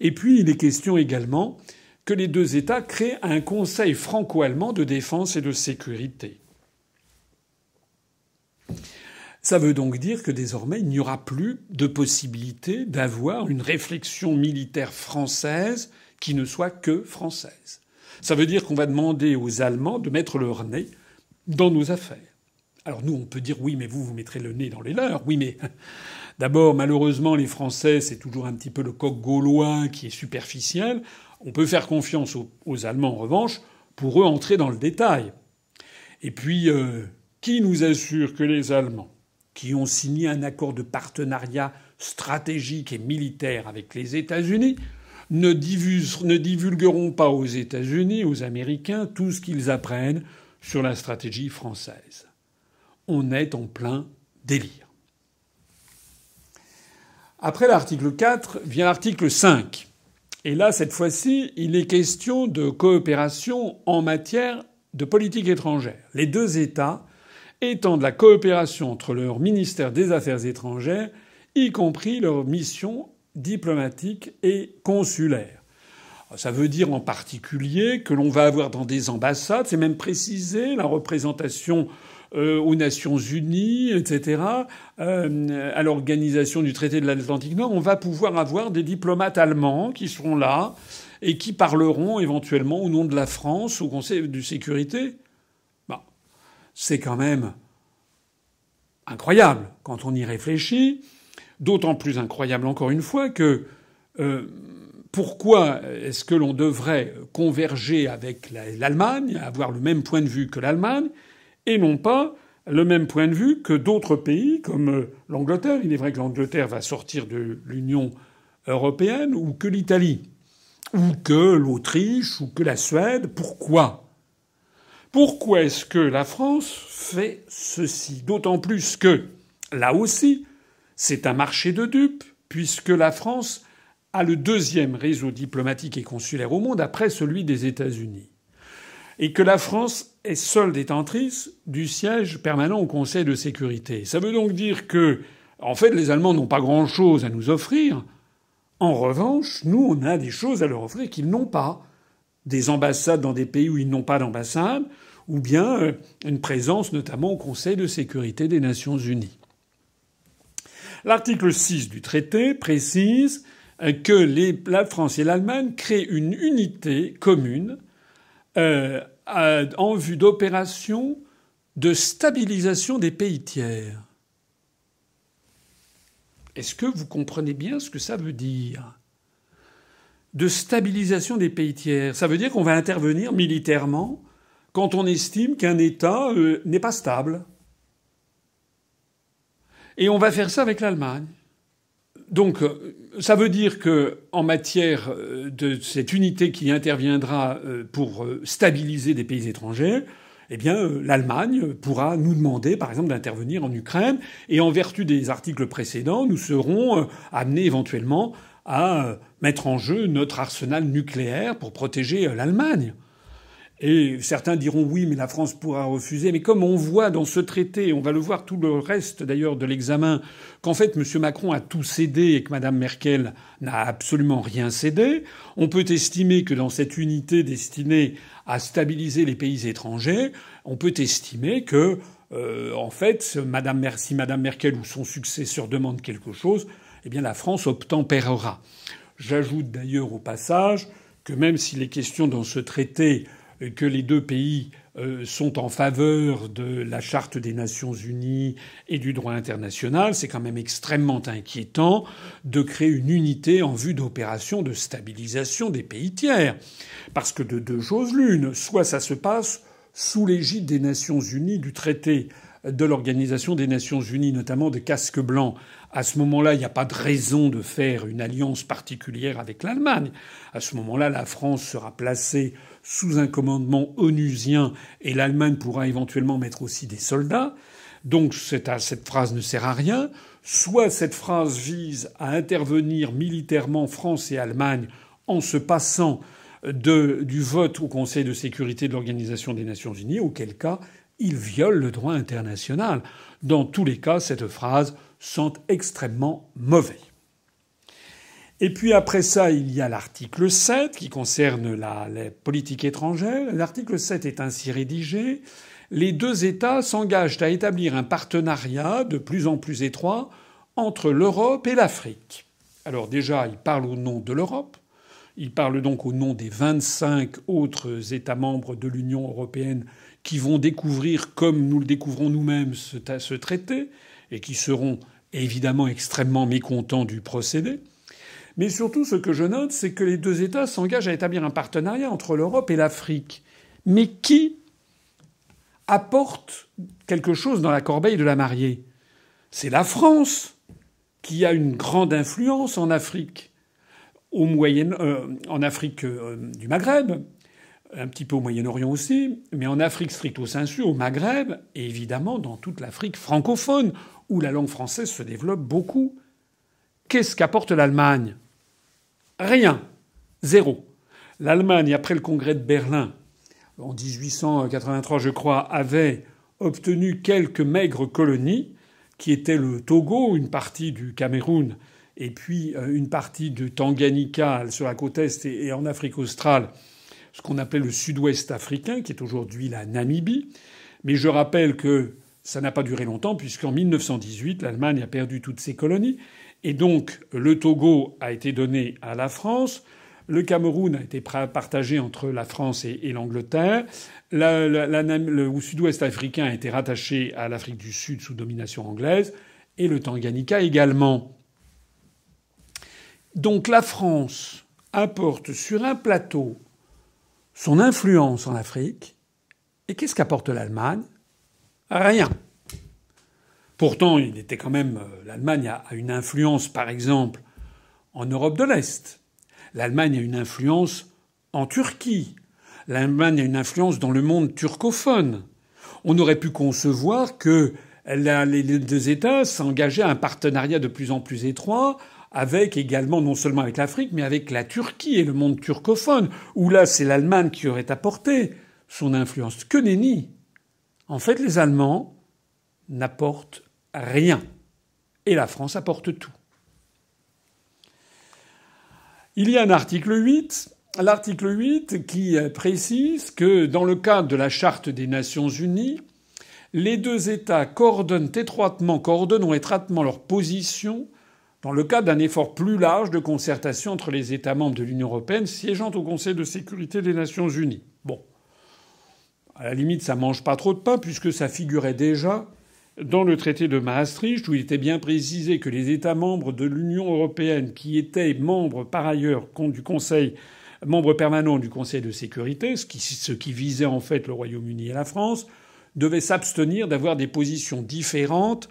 Et puis il est question également que les deux États créent un Conseil franco-allemand de défense et de sécurité. Ça veut donc dire que désormais il n'y aura plus de possibilité d'avoir une réflexion militaire française qui ne soit que française. Ça veut dire qu'on va demander aux Allemands de mettre leur nez dans nos affaires. Alors nous, on peut dire oui, mais vous, vous mettrez le nez dans les leurs. Oui, mais d'abord, malheureusement, les Français, c'est toujours un petit peu le coq gaulois qui est superficiel. On peut faire confiance aux, Allemands, en revanche, pour eux entrer dans le détail. Et puis, euh, qui nous assure que les Allemands, qui ont signé un accord de partenariat stratégique et militaire avec les États-Unis, ne, ne divulgueront pas aux États-Unis, aux Américains, tout ce qu'ils apprennent sur la stratégie française. On est en plein délire. Après l'article 4 vient l'article 5. Et là, cette fois-ci, il est question de coopération en matière de politique étrangère. Les deux États étendent la coopération entre leur ministère des Affaires étrangères, y compris leur mission diplomatique et consulaire. Ça veut dire en particulier que l'on va avoir dans des ambassades, c'est même précisé, la représentation euh, aux Nations Unies, etc., euh, à l'organisation du traité de l'Atlantique Nord, on va pouvoir avoir des diplomates allemands qui seront là et qui parleront éventuellement au nom de la France au Conseil de sécurité. Bon, c'est quand même incroyable quand on y réfléchit. D'autant plus incroyable encore une fois que euh, pourquoi est-ce que l'on devrait converger avec l'Allemagne, avoir le même point de vue que l'Allemagne, et non pas le même point de vue que d'autres pays comme euh, l'Angleterre. Il est vrai que l'Angleterre va sortir de l'Union européenne ou que l'Italie ou que l'Autriche ou que la Suède. Pourquoi? Pourquoi est-ce que la France fait ceci? D'autant plus que, là aussi, c'est un marché de dupes, puisque la France a le deuxième réseau diplomatique et consulaire au monde après celui des États-Unis. Et que la France est seule détentrice du siège permanent au Conseil de sécurité. Ça veut donc dire que, en fait, les Allemands n'ont pas grand-chose à nous offrir. En revanche, nous, on a des choses à leur offrir qu'ils n'ont pas. Des ambassades dans des pays où ils n'ont pas d'ambassade, ou bien euh, une présence notamment au Conseil de sécurité des Nations unies. L'article 6 du traité précise que la France et l'Allemagne créent une unité commune euh, en vue d'opérations de stabilisation des pays tiers. Est-ce que vous comprenez bien ce que ça veut dire? De stabilisation des pays tiers. Ça veut dire qu'on va intervenir militairement quand on estime qu'un État euh, n'est pas stable. Et on va faire ça avec l'Allemagne. Donc, euh, ça veut dire que, en matière euh, de cette unité qui interviendra euh, pour stabiliser des pays étrangers, eh bien, l'Allemagne pourra nous demander, par exemple, d'intervenir en Ukraine, et en vertu des articles précédents, nous serons amenés éventuellement à mettre en jeu notre arsenal nucléaire pour protéger l'Allemagne. Et certains diront oui, mais la France pourra refuser. Mais comme on voit dans ce traité, on va le voir tout le reste d'ailleurs de l'examen, qu'en fait M. Macron a tout cédé et que Mme Merkel n'a absolument rien cédé, on peut estimer que dans cette unité destinée à stabiliser les pays étrangers, on peut estimer que, euh, en fait, Madame, si Mme Merkel ou son successeur demande quelque chose, eh bien la France obtempérera. J'ajoute d'ailleurs au passage que même s'il est question dans ce traité que les deux pays euh, sont en faveur de la charte des Nations Unies et du droit international, c'est quand même extrêmement inquiétant de créer une unité en vue d'opérations de stabilisation des pays tiers. Parce que de deux choses l'une, soit ça se passe sous l'égide des Nations Unies du traité de l'Organisation des Nations Unies, notamment de casque blanc, à ce moment-là, il n'y a pas de raison de faire une alliance particulière avec l'Allemagne. À ce moment-là, la France sera placée sous un commandement onusien et l'Allemagne pourra éventuellement mettre aussi des soldats. Donc cette, phrase ne sert à rien. Soit cette phrase vise à intervenir militairement France et Allemagne en se passant du vote au Conseil de sécurité de l'Organisation des Nations Unies, auquel cas il viole le droit international. Dans tous les cas, cette phrase sent extrêmement mauvais. Et puis après ça, il y a l'article 7 qui concerne la, politique étrangère. L'article 7 est ainsi rédigé. Les deux États s'engagent à établir un partenariat de plus en plus étroit entre l'Europe et l'Afrique. Alors déjà, il parle au nom de l'Europe. Il parle donc au nom des 25 autres États membres de l'Union européenne qui vont découvrir, comme nous le découvrons nous-mêmes, ce traité, et qui seront évidemment extrêmement mécontents du procédé. Mais surtout, ce que je note, c'est que les deux États s'engagent à établir un partenariat entre l'Europe et l'Afrique. Mais qui apporte quelque chose dans la corbeille de la mariée? C'est la France, qui a une grande influence en Afrique, au Moyen, euh, en Afrique euh, du Maghreb, un petit peu au Moyen-Orient aussi, mais en Afrique stricto sensu, au Maghreb, et évidemment dans toute l'Afrique francophone, où la langue française se développe beaucoup. Qu'est-ce qu'apporte l'Allemagne? Rien. Zéro. L'Allemagne, après le congrès de Berlin, en 1883, je crois, avait obtenu quelques maigres colonies, qui étaient le Togo, une partie du Cameroun, et puis euh, une partie de Tanganyika sur la côte est et en Afrique australe, ce qu'on appelait le sud-ouest africain, qui est aujourd'hui la Namibie. Mais je rappelle que ça n'a pas duré longtemps, puisqu'en 1918, l'Allemagne a perdu toutes ses colonies. Et donc, le Togo a été donné à la France. Le Cameroun a été partagé entre la France et, l'Angleterre. le sud-ouest africain a été rattaché à l'Afrique du Sud sous domination anglaise. Et le Tanganyika également. Donc la France apporte sur un plateau son influence en Afrique. Et qu'est-ce qu'apporte l'Allemagne? Rien. Pourtant, il était quand même. Euh, L'Allemagne a une influence, par exemple, en Europe de l'Est. L'Allemagne a une influence en Turquie. L'Allemagne a une influence dans le monde turcophone. On aurait pu concevoir que les deux États s'engageaient à un partenariat de plus en plus étroit avec également non seulement avec l'Afrique, mais avec la Turquie et le monde turcophone, où là c'est l'Allemagne qui aurait apporté son influence. Que nenni En fait, les Allemands n'apportent rien. Et la France apporte tout. Il y a un article 8, l'article 8 qui précise que dans le cadre de la Charte des Nations Unies, les deux États coordonnent étroitement, coordonnent étroitement leur position dans le cadre d'un effort plus large de concertation entre les États membres de l'Union européenne siégeant au Conseil de sécurité des Nations unies. Bon. À la limite, ça mange pas trop de pain puisque ça figurait déjà dans le traité de Maastricht, où il était bien précisé que les États membres de l'Union européenne, qui étaient membres par ailleurs du Conseil, membres permanents du Conseil de sécurité, ce qui, ce qui visait en fait le Royaume-Uni et la France, devaient s'abstenir d'avoir des positions différentes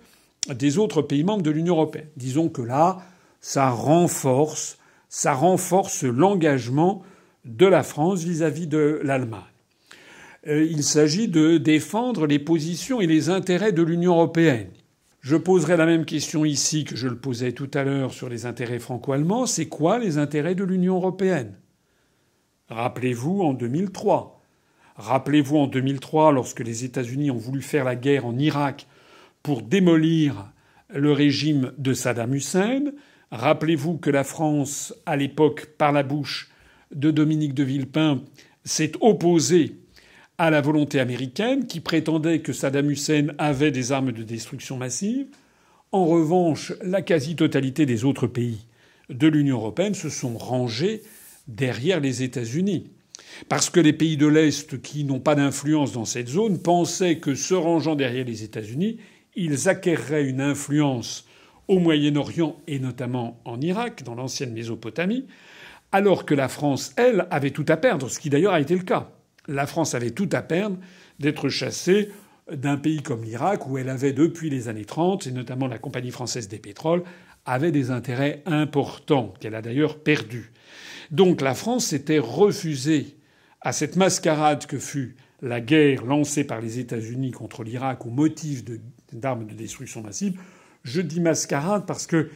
des autres pays membres de l'Union européenne. Disons que là, ça renforce, ça renforce l'engagement de la France vis-à-vis de l'Allemagne. Euh, il s'agit de défendre les positions et les intérêts de l'Union européenne. Je poserai la même question ici que je le posais tout à l'heure sur les intérêts franco-allemands. C'est quoi les intérêts de l'Union européenne? Rappelez-vous en 2003. Rappelez-vous en 2003 lorsque les États-Unis ont voulu faire la guerre en Irak pour démolir le régime de Saddam Hussein. Rappelez-vous que la France, à l'époque, par la bouche de Dominique de Villepin, s'est opposée à la volonté américaine qui prétendait que Saddam Hussein avait des armes de destruction massive. En revanche, la quasi-totalité des autres pays de l'Union européenne se sont rangés derrière les États-Unis. Parce que les pays de l'Est qui n'ont pas d'influence dans cette zone pensaient que se rangeant derrière les États-Unis, ils acquerraient une influence au Moyen-Orient et notamment en Irak, dans l'ancienne Mésopotamie, alors que la France, elle, avait tout à perdre, ce qui d'ailleurs a été le cas la France avait tout à perdre d'être chassée d'un pays comme l'Irak, où elle avait depuis les années 30, et notamment la Compagnie française des pétroles, avait des intérêts importants, qu'elle a d'ailleurs perdus. Donc la France s'était refusée à cette mascarade que fut la guerre lancée par les États-Unis contre l'Irak au motif d'armes de, destruction massive. Je dis mascarade parce que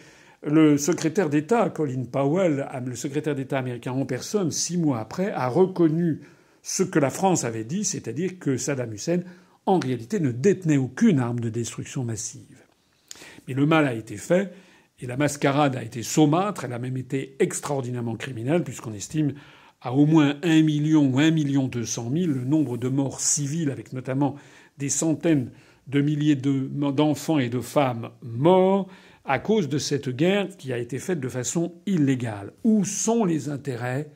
le secrétaire d'État, Colin Powell, le secrétaire d'État américain en personne, six mois après, a reconnu ce que la France avait dit, c'est-à-dire que Saddam Hussein, en réalité, ne détenait aucune arme de destruction massive. Mais le mal a été fait, Et la mascarade a été saumâtre, elle a même été extraordinairement criminelle, puisqu'on estime à au moins 1 million ou 1 million 200 000 le nombre de morts civiles, avec notamment des centaines de milliers d'enfants et de femmes morts à cause de cette guerre qui a été faite de façon illégale. Où sont les intérêts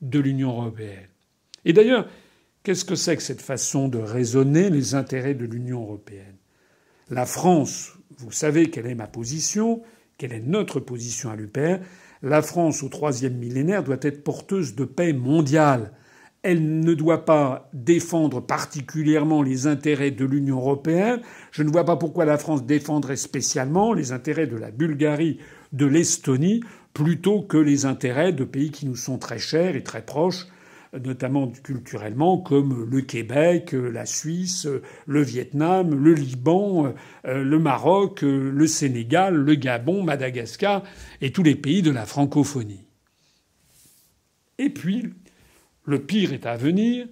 de l'Union européenne? Et d'ailleurs, qu'est-ce que c'est que cette façon de raisonner les intérêts de l'Union européenne? La France, vous savez quelle est ma position, quelle est notre position à l'UPR. La France, au troisième millénaire, doit être porteuse de paix mondiale. Elle ne doit pas défendre particulièrement les intérêts de l'Union européenne. Je ne vois pas pourquoi la France défendrait spécialement les intérêts de la Bulgarie, de l'Estonie, plutôt que les intérêts de pays qui nous sont très chers et très proches, notamment culturellement, comme le Québec, la Suisse, le Vietnam, le Liban, le Maroc, le Sénégal, le Gabon, Madagascar et tous les pays de la francophonie. Et puis, le pire est à venir.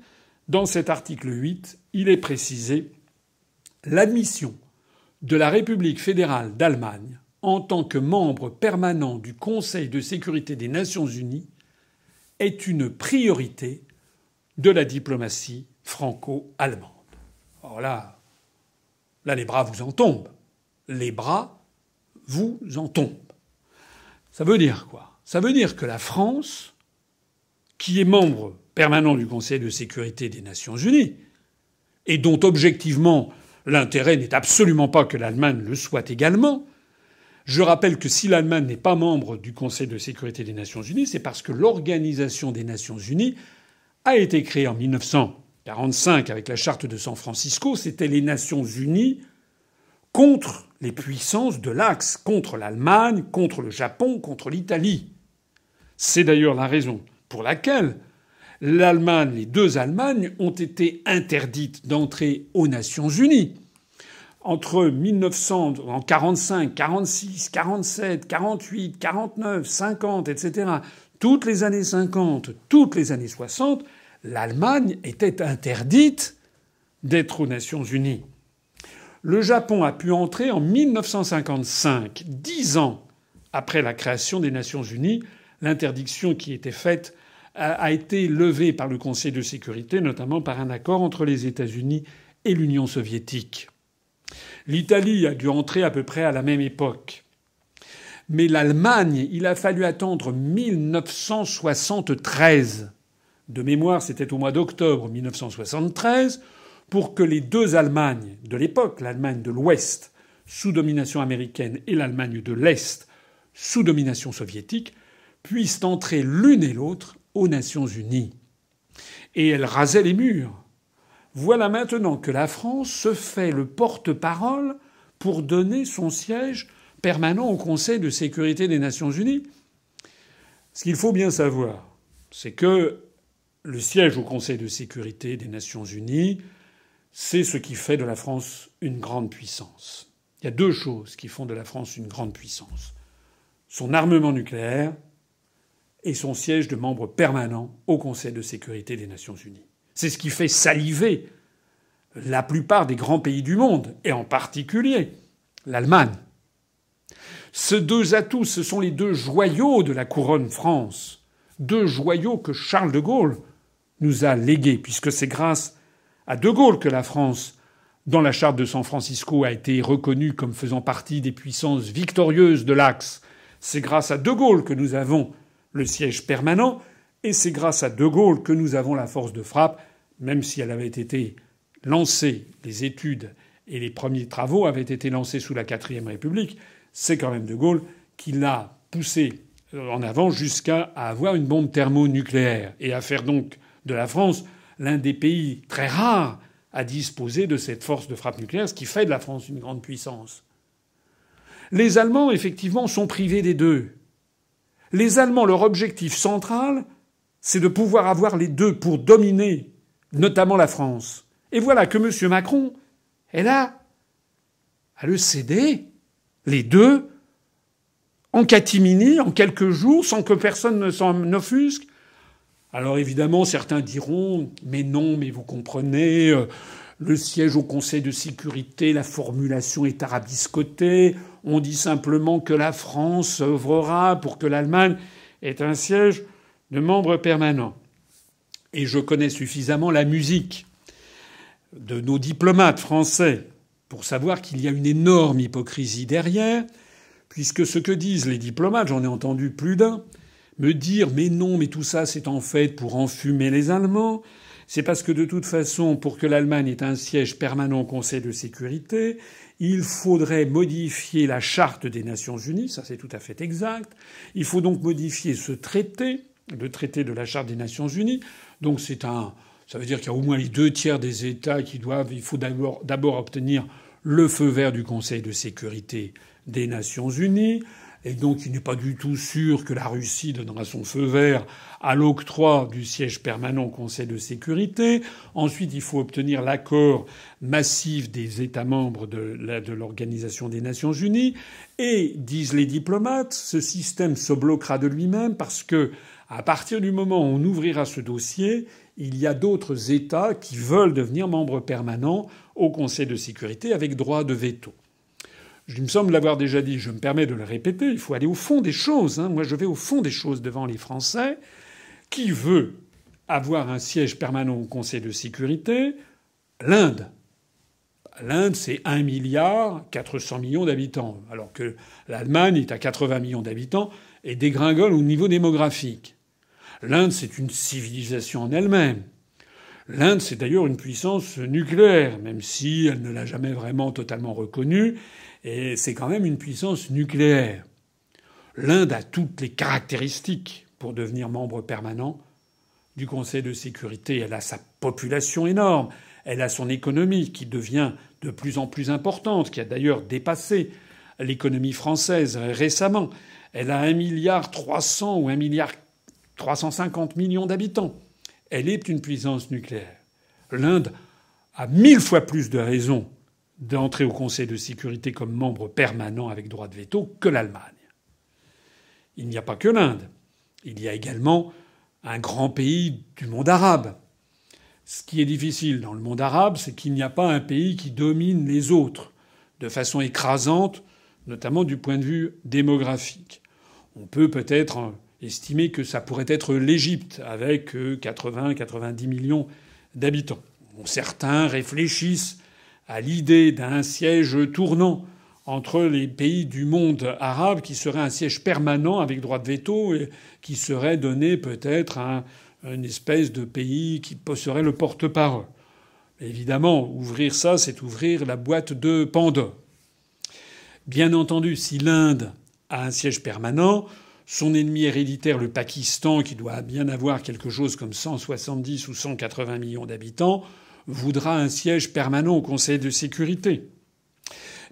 Dans cet article 8, il est précisé l'admission de la République fédérale d'Allemagne en tant que membre permanent du Conseil de sécurité des Nations unies est une priorité de la diplomatie franco-allemande. Alors là, là, les bras vous en tombent. Les bras vous en tombent. Ça veut dire quoi? Ça veut dire que la France, qui est membre permanent du Conseil de sécurité des Nations unies, et dont objectivement l'intérêt n'est absolument pas que l'Allemagne le soit également, je rappelle que si l'Allemagne n'est pas membre du Conseil de sécurité des Nations Unies, c'est parce que l'Organisation des Nations Unies a été créée en 1945 avec la charte de San Francisco. C'était les Nations Unies contre les puissances de l'Axe, contre l'Allemagne, contre le Japon, contre l'Italie. C'est d'ailleurs la raison pour laquelle l'Allemagne, les deux Allemagnes, ont été interdites d'entrer aux Nations Unies entre 1900, en 45, 46, 47, 48, 49, 50, etc., toutes les années 50, toutes les années 60, l'Allemagne était interdite d'être aux Nations Unies. Le Japon a pu entrer en 1955, dix ans après la création des Nations Unies. L'interdiction qui était faite a été levée par le Conseil de sécurité, notamment par un accord entre les États-Unis et l'Union soviétique. L'Italie a dû entrer à peu près à la même époque. Mais l'Allemagne, il a fallu attendre 1973. De mémoire, c'était au mois d'octobre 1973 pour que les deux Allemagnes de l'époque, l'Allemagne de l'Ouest sous domination américaine et l'Allemagne de l'Est sous domination soviétique, puissent entrer l'une et l'autre aux Nations Unies. Et elles rasaient les murs. Voilà maintenant que la France se fait le porte-parole pour donner son siège permanent au Conseil de sécurité des Nations Unies. Ce qu'il faut bien savoir, c'est que le siège au Conseil de sécurité des Nations Unies, c'est ce qui fait de la France une grande puissance. Il y a deux choses qui font de la France une grande puissance. Son armement nucléaire et son siège de membre permanent au Conseil de sécurité des Nations Unies. C'est ce qui fait saliver la plupart des grands pays du monde, et en particulier l'Allemagne. Ces deux atouts, ce sont les deux joyaux de la couronne France, deux joyaux que Charles de Gaulle nous a légués, puisque c'est grâce à de Gaulle que la France, dans la charte de San Francisco, a été reconnue comme faisant partie des puissances victorieuses de l'Axe. C'est grâce à de Gaulle que nous avons le siège permanent, et c'est grâce à De Gaulle que nous avons la force de frappe, même si elle avait été lancée, les études et les premiers travaux avaient été lancés sous la quatrième République, c'est quand même De Gaulle qui l'a poussé en avant jusqu'à avoir une bombe thermonucléaire et à faire donc de la France l'un des pays très rares à disposer de cette force de frappe nucléaire, ce qui fait de la France une grande puissance. Les Allemands, effectivement, sont privés des deux. Les Allemands, leur objectif central, c'est de pouvoir avoir les deux pour dominer notamment la France. Et voilà que M. Macron est là à le céder, les deux, en catimini, en quelques jours, sans que personne ne s'en offusque, Alors évidemment, certains diront Mais non, mais vous comprenez, euh, le siège au Conseil de sécurité, la formulation est arabiscotée. On dit simplement que la France œuvrera pour que l'Allemagne ait un siège de membre permanent. Et je connais suffisamment la musique de nos diplomates français pour savoir qu'il y a une énorme hypocrisie derrière, puisque ce que disent les diplomates, j'en ai entendu plus d'un, me dire mais non, mais tout ça c'est en fait pour enfumer les Allemands, c'est parce que de toute façon, pour que l'Allemagne ait un siège permanent au Conseil de sécurité, il faudrait modifier la charte des Nations Unies, ça c'est tout à fait exact. Il faut donc modifier ce traité, le traité de la charte des Nations Unies. Donc c'est un, ça veut dire qu'il y a au moins les deux tiers des États qui doivent, il faut d'abord, obtenir le feu vert du Conseil de sécurité des Nations Unies. Et donc il n'est pas du tout sûr que la Russie donnera son feu vert à l'octroi du siège permanent au Conseil de sécurité. Ensuite, il faut obtenir l'accord massif des États membres de l'Organisation des Nations Unies. Et, disent les diplomates, ce système se bloquera de lui-même parce que, à partir du moment où on ouvrira ce dossier, il y a d'autres États qui veulent devenir membres permanents au Conseil de sécurité avec droit de veto. Il me semble l'avoir déjà dit, je me permets de le répéter, il faut aller au fond des choses. Hein. Moi, je vais au fond des choses devant les Français. Qui veut avoir un siège permanent au Conseil de sécurité? L'Inde. L'Inde, c'est 1 milliard 400 millions d'habitants, alors que l'Allemagne est à 80 millions d'habitants et dégringole au niveau démographique. L'Inde, c'est une civilisation en elle-même. L'Inde, c'est d'ailleurs une puissance nucléaire, même si elle ne l'a jamais vraiment totalement reconnue. Et c'est quand même une puissance nucléaire. L'Inde a toutes les caractéristiques pour devenir membre permanent du Conseil de sécurité. Elle a sa population énorme, elle a son économie qui devient de plus en plus importante, qui a d'ailleurs dépassé l'économie française récemment. Elle a un milliard trois cents ou un milliard trois cent cinquante millions d'habitants. Elle est une puissance nucléaire. L'Inde a mille fois plus de raisons d'entrer au Conseil de sécurité comme membre permanent avec droit de veto que l'Allemagne. Il n'y a pas que l'Inde. Il y a également un grand pays du monde arabe. Ce qui est difficile dans le monde arabe, c'est qu'il n'y a pas un pays qui domine les autres de façon écrasante, notamment du point de vue démographique. On peut peut-être estimer que ça pourrait être l'Égypte, avec 80-90 euh, millions d'habitants. certains réfléchissent à l'idée d'un siège tournant entre les pays du monde arabe qui serait un siège permanent avec droit de veto et qui serait donné peut-être à une espèce de pays qui posséderait le porte-parole. Évidemment, ouvrir ça, c'est ouvrir la boîte de Pandore. Bien entendu, si l'Inde a un siège permanent, son ennemi héréditaire, le Pakistan, qui doit bien avoir quelque chose comme 170 ou 180 millions d'habitants, voudra un siège permanent au Conseil de sécurité.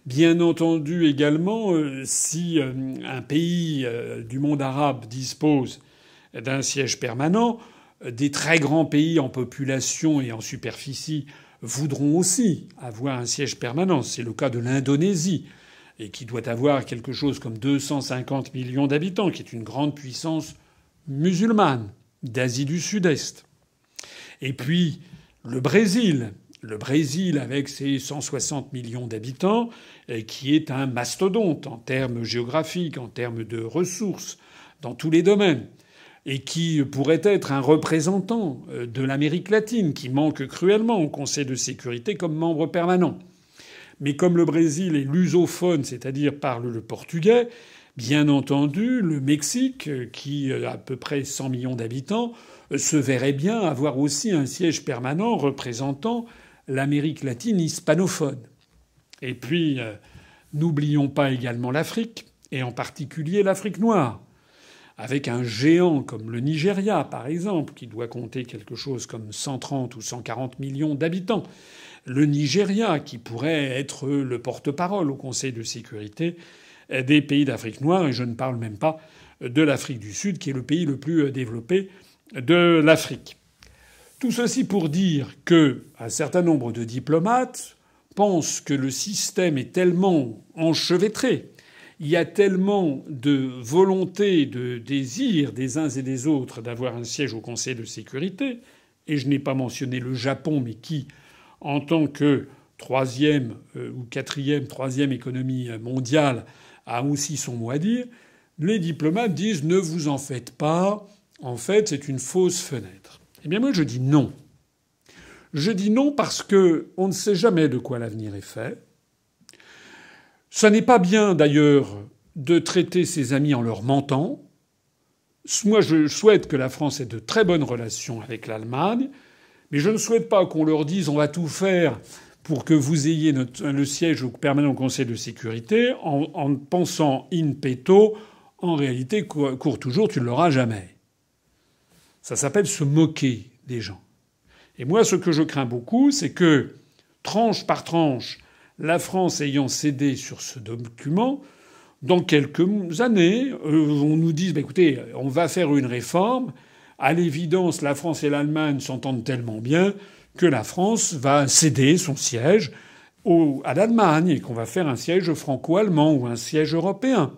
Bien entendu également, euh, si euh, un pays euh, du monde arabe dispose d'un siège permanent, des très grands pays en population et en superficie voudront aussi avoir un siège permanent. C'est le cas de l'Indonésie, et qui doit avoir quelque chose comme 250 millions d'habitants, qui est une grande puissance musulmane d'Asie du Sud-Est. Et puis le Brésil, le Brésil avec ses 160 millions d'habitants, qui est un mastodonte en termes géographiques, en termes de ressources, dans tous les domaines, et qui pourrait être un représentant euh, de l'Amérique latine, qui manque cruellement au Conseil de sécurité comme membre permanent. Mais comme le Brésil est lusophone, c'est-à-dire parle le portugais, bien entendu, le Mexique, qui a à peu près 100 millions d'habitants, se verrait bien avoir aussi un siège permanent représentant l'Amérique latine hispanophone. Et puis, euh, n'oublions pas également l'Afrique, et en particulier l'Afrique noire, avec un géant comme le Nigeria, par exemple, qui doit compter quelque chose comme 130 ou 140 millions d'habitants. Le Nigeria, qui pourrait être le porte-parole au Conseil de sécurité des pays d'Afrique noire, et je ne parle même pas de l'Afrique du Sud, qui est le pays le plus développé de l'Afrique. Tout ceci pour dire que un certain nombre de diplomates pensent que le système est tellement enchevêtré il y a tellement de volonté, de désir des uns et des autres d'avoir un siège au Conseil de sécurité, et je n'ai pas mentionné le Japon, mais qui, en tant que troisième euh, ou quatrième, troisième économie mondiale, a aussi son mot à dire, les diplomates disent ne vous en faites pas, en fait c'est une fausse fenêtre. Eh bien moi je dis non. Je dis non parce que on ne sait jamais de quoi l'avenir est fait. Ce n'est pas bien d'ailleurs de traiter ses amis en leur mentant. Moi, je souhaite que la France ait de très bonnes relations avec l'Allemagne, mais je ne souhaite pas qu'on leur dise on va tout faire pour que vous ayez le siège permanent au Conseil de sécurité en, en pensant in petto en réalité, court toujours, tu ne l'auras jamais. Ça s'appelle se moquer des gens. Et moi, ce que je crains beaucoup, c'est que, tranche par tranche, la France ayant cédé sur ce document, dans quelques années, euh, on nous dise bah, écoutez, on va faire une réforme. À l'évidence, la France et l'Allemagne s'entendent tellement bien que la France va céder son siège à l'Allemagne et qu'on va faire un siège franco-allemand ou un siège européen.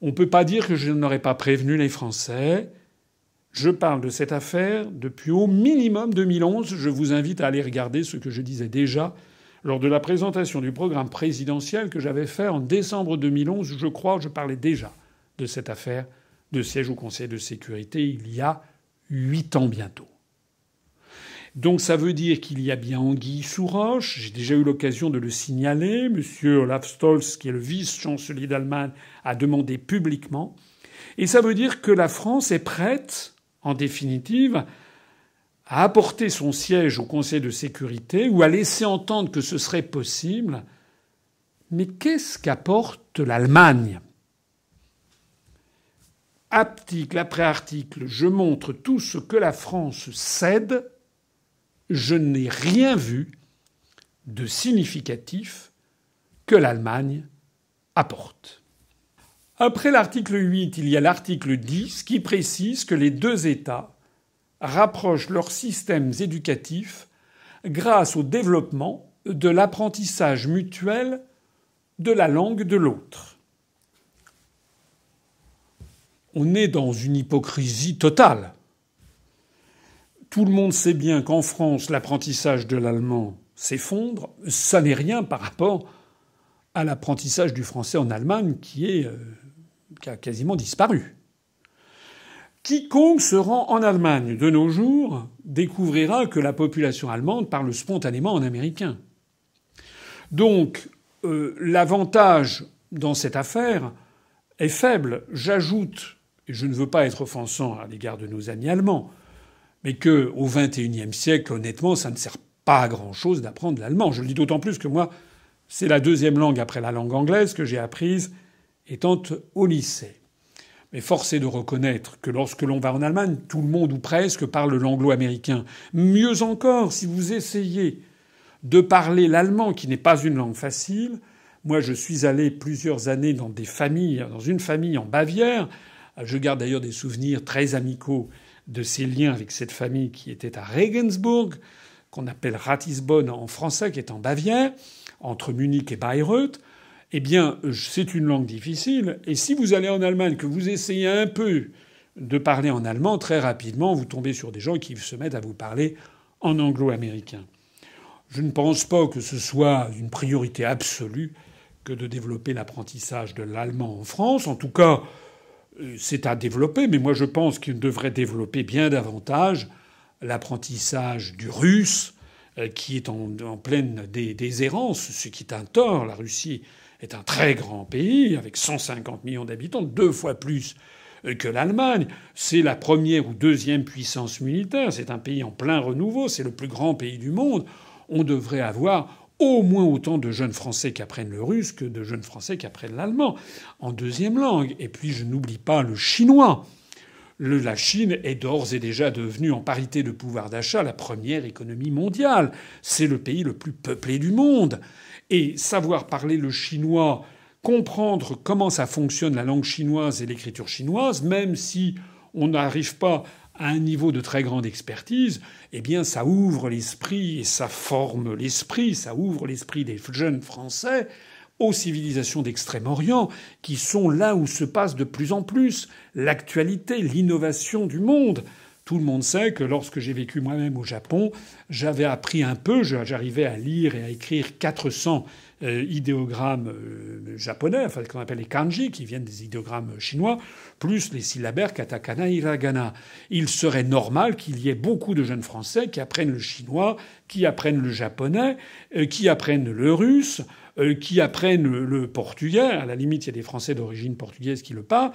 On ne peut pas dire que je n'aurais pas prévenu les Français. Je parle de cette affaire depuis au minimum 2011. Je vous invite à aller regarder ce que je disais déjà lors de la présentation du programme présidentiel que j'avais fait en décembre 2011. Je crois que je parlais déjà de cette affaire de siège au Conseil de sécurité il y a huit ans bientôt. Donc ça veut dire qu'il y a bien anguille sous roche. J'ai déjà eu l'occasion de le signaler. Monsieur Olaf Stolz, qui est le vice-chancelier d'Allemagne, a demandé publiquement. Et ça veut dire que la France est prête, en définitive, à apporter son siège au Conseil de sécurité ou à laisser entendre que ce serait possible. Mais qu'est-ce qu'apporte l'Allemagne? Article après article, je montre tout ce que la France cède je n'ai rien vu de significatif que l'Allemagne apporte. Après l'article 8, il y a l'article 10 qui précise que les deux États rapprochent leurs systèmes éducatifs grâce au développement de l'apprentissage mutuel de la langue de l'autre. On est dans une hypocrisie totale. Tout le monde sait bien qu'en France, l'apprentissage de l'allemand s'effondre. Ça n'est rien par rapport à l'apprentissage du français en Allemagne qui, euh, a quasiment disparu. Quiconque se rend en Allemagne de nos jours découvrira que la population allemande parle spontanément en américain. Donc, euh, l'avantage dans cette affaire est faible. J'ajoute, et je ne veux pas être offensant à l'égard de nos amis allemands, mais que au XXIe siècle, honnêtement, ça ne sert pas à grand chose d'apprendre l'allemand. Je le dis d'autant plus que moi, c'est la deuxième langue après la langue anglaise que j'ai apprise étant au lycée. Mais force est de reconnaître que lorsque l'on va en Allemagne, tout le monde ou presque parle l'anglo-américain. Mieux encore, si vous essayez de parler l'allemand, qui n'est pas une langue facile. Moi, je suis allé plusieurs années dans des familles, dans une famille en Bavière. Je garde d'ailleurs des souvenirs très amicaux de ses liens avec cette famille qui était à Regensburg, qu'on appelle Ratisbonne en français, qui est en Bavière, entre Munich et Bayreuth, eh bien, c'est une langue difficile. Et si vous allez en Allemagne, que vous essayez un peu de parler en allemand, très rapidement, vous tombez sur des gens qui se mettent à vous parler en anglo-américain. Je ne pense pas que ce soit une priorité absolue que de développer l'apprentissage de l'allemand en France. En tout cas, c'est à développer, mais moi je pense qu'il devrait développer bien davantage l'apprentissage du russe, euh, qui est en, pleine déshérence, ce qui est un tort. La Russie est un très grand pays, avec 150 millions d'habitants, deux fois plus euh, que l'Allemagne. C'est la première ou deuxième puissance militaire. C'est un pays en plein renouveau. C'est le plus grand pays du monde. On devrait avoir au moins autant de jeunes Français qui apprennent le russe que de jeunes Français qui apprennent l'allemand en deuxième langue. Et puis je n'oublie pas le chinois. la Chine est d'ores et déjà devenue, en parité de pouvoir d'achat, la première économie mondiale. C'est le pays le plus peuplé du monde. Et savoir parler le chinois, comprendre comment ça fonctionne la langue chinoise et l'écriture chinoise, même si on n'arrive pas à un niveau de très grande expertise, eh bien, ça ouvre l'esprit et ça forme l'esprit, ça ouvre l'esprit des jeunes Français aux civilisations d'Extrême-Orient, qui sont là où se passe de plus en plus l'actualité, l'innovation du monde. Tout le monde sait que lorsque j'ai vécu moi-même au Japon, j'avais appris un peu, j'arrivais à lire et à écrire 400 euh, idéogrammes euh, japonais, enfin ce qu'on appelle les kanji, qui viennent des idéogrammes chinois, plus les syllabaires katakana, hiragana. Il serait normal qu'il y ait beaucoup de jeunes Français qui apprennent le chinois, qui apprennent le japonais, euh, qui apprennent le russe, qui apprennent le portugais. À la limite, il y a des Français d'origine portugaise qui le parlent,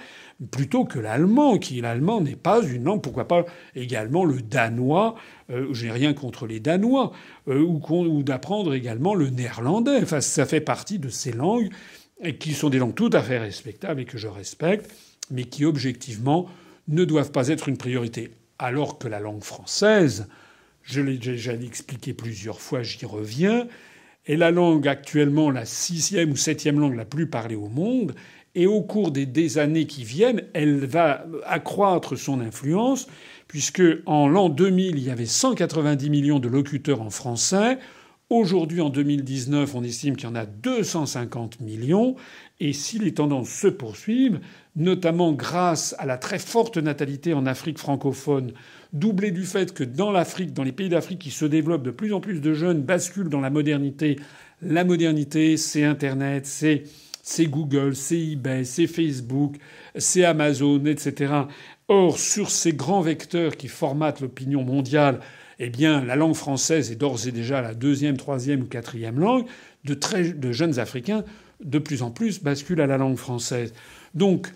plutôt que l'allemand, qui l'allemand n'est pas une langue. Pourquoi pas également le danois euh, Je n'ai rien contre les danois, euh, ou, ou d'apprendre également le néerlandais. Enfin, ça fait partie de ces langues et qui sont des langues tout à fait respectables et que je respecte, mais qui objectivement ne doivent pas être une priorité. Alors que la langue française, je l'ai déjà expliqué plusieurs fois, j'y reviens, est la langue actuellement la sixième ou septième langue la plus parlée au monde. Et au cours des, années qui viennent, elle va accroître son influence, puisque en l'an 2000, il y avait 190 millions de locuteurs en français. Aujourd'hui, en 2019, on estime qu'il y en a 250 millions. Et si les tendances se poursuivent, notamment grâce à la très forte natalité en Afrique francophone, doublée du fait que dans l'Afrique, dans les pays d'Afrique qui se développent, de plus en plus de jeunes basculent dans la modernité. La modernité, c'est Internet, c'est c'est Google, c'est eBay, c'est Facebook, c'est Amazon, etc. Or, sur ces grands vecteurs qui formatent l'opinion mondiale, eh bien, la langue française est d'ores et déjà la deuxième, troisième ou quatrième langue. De, très, de jeunes Africains, de plus en plus, basculent à la langue française. Donc,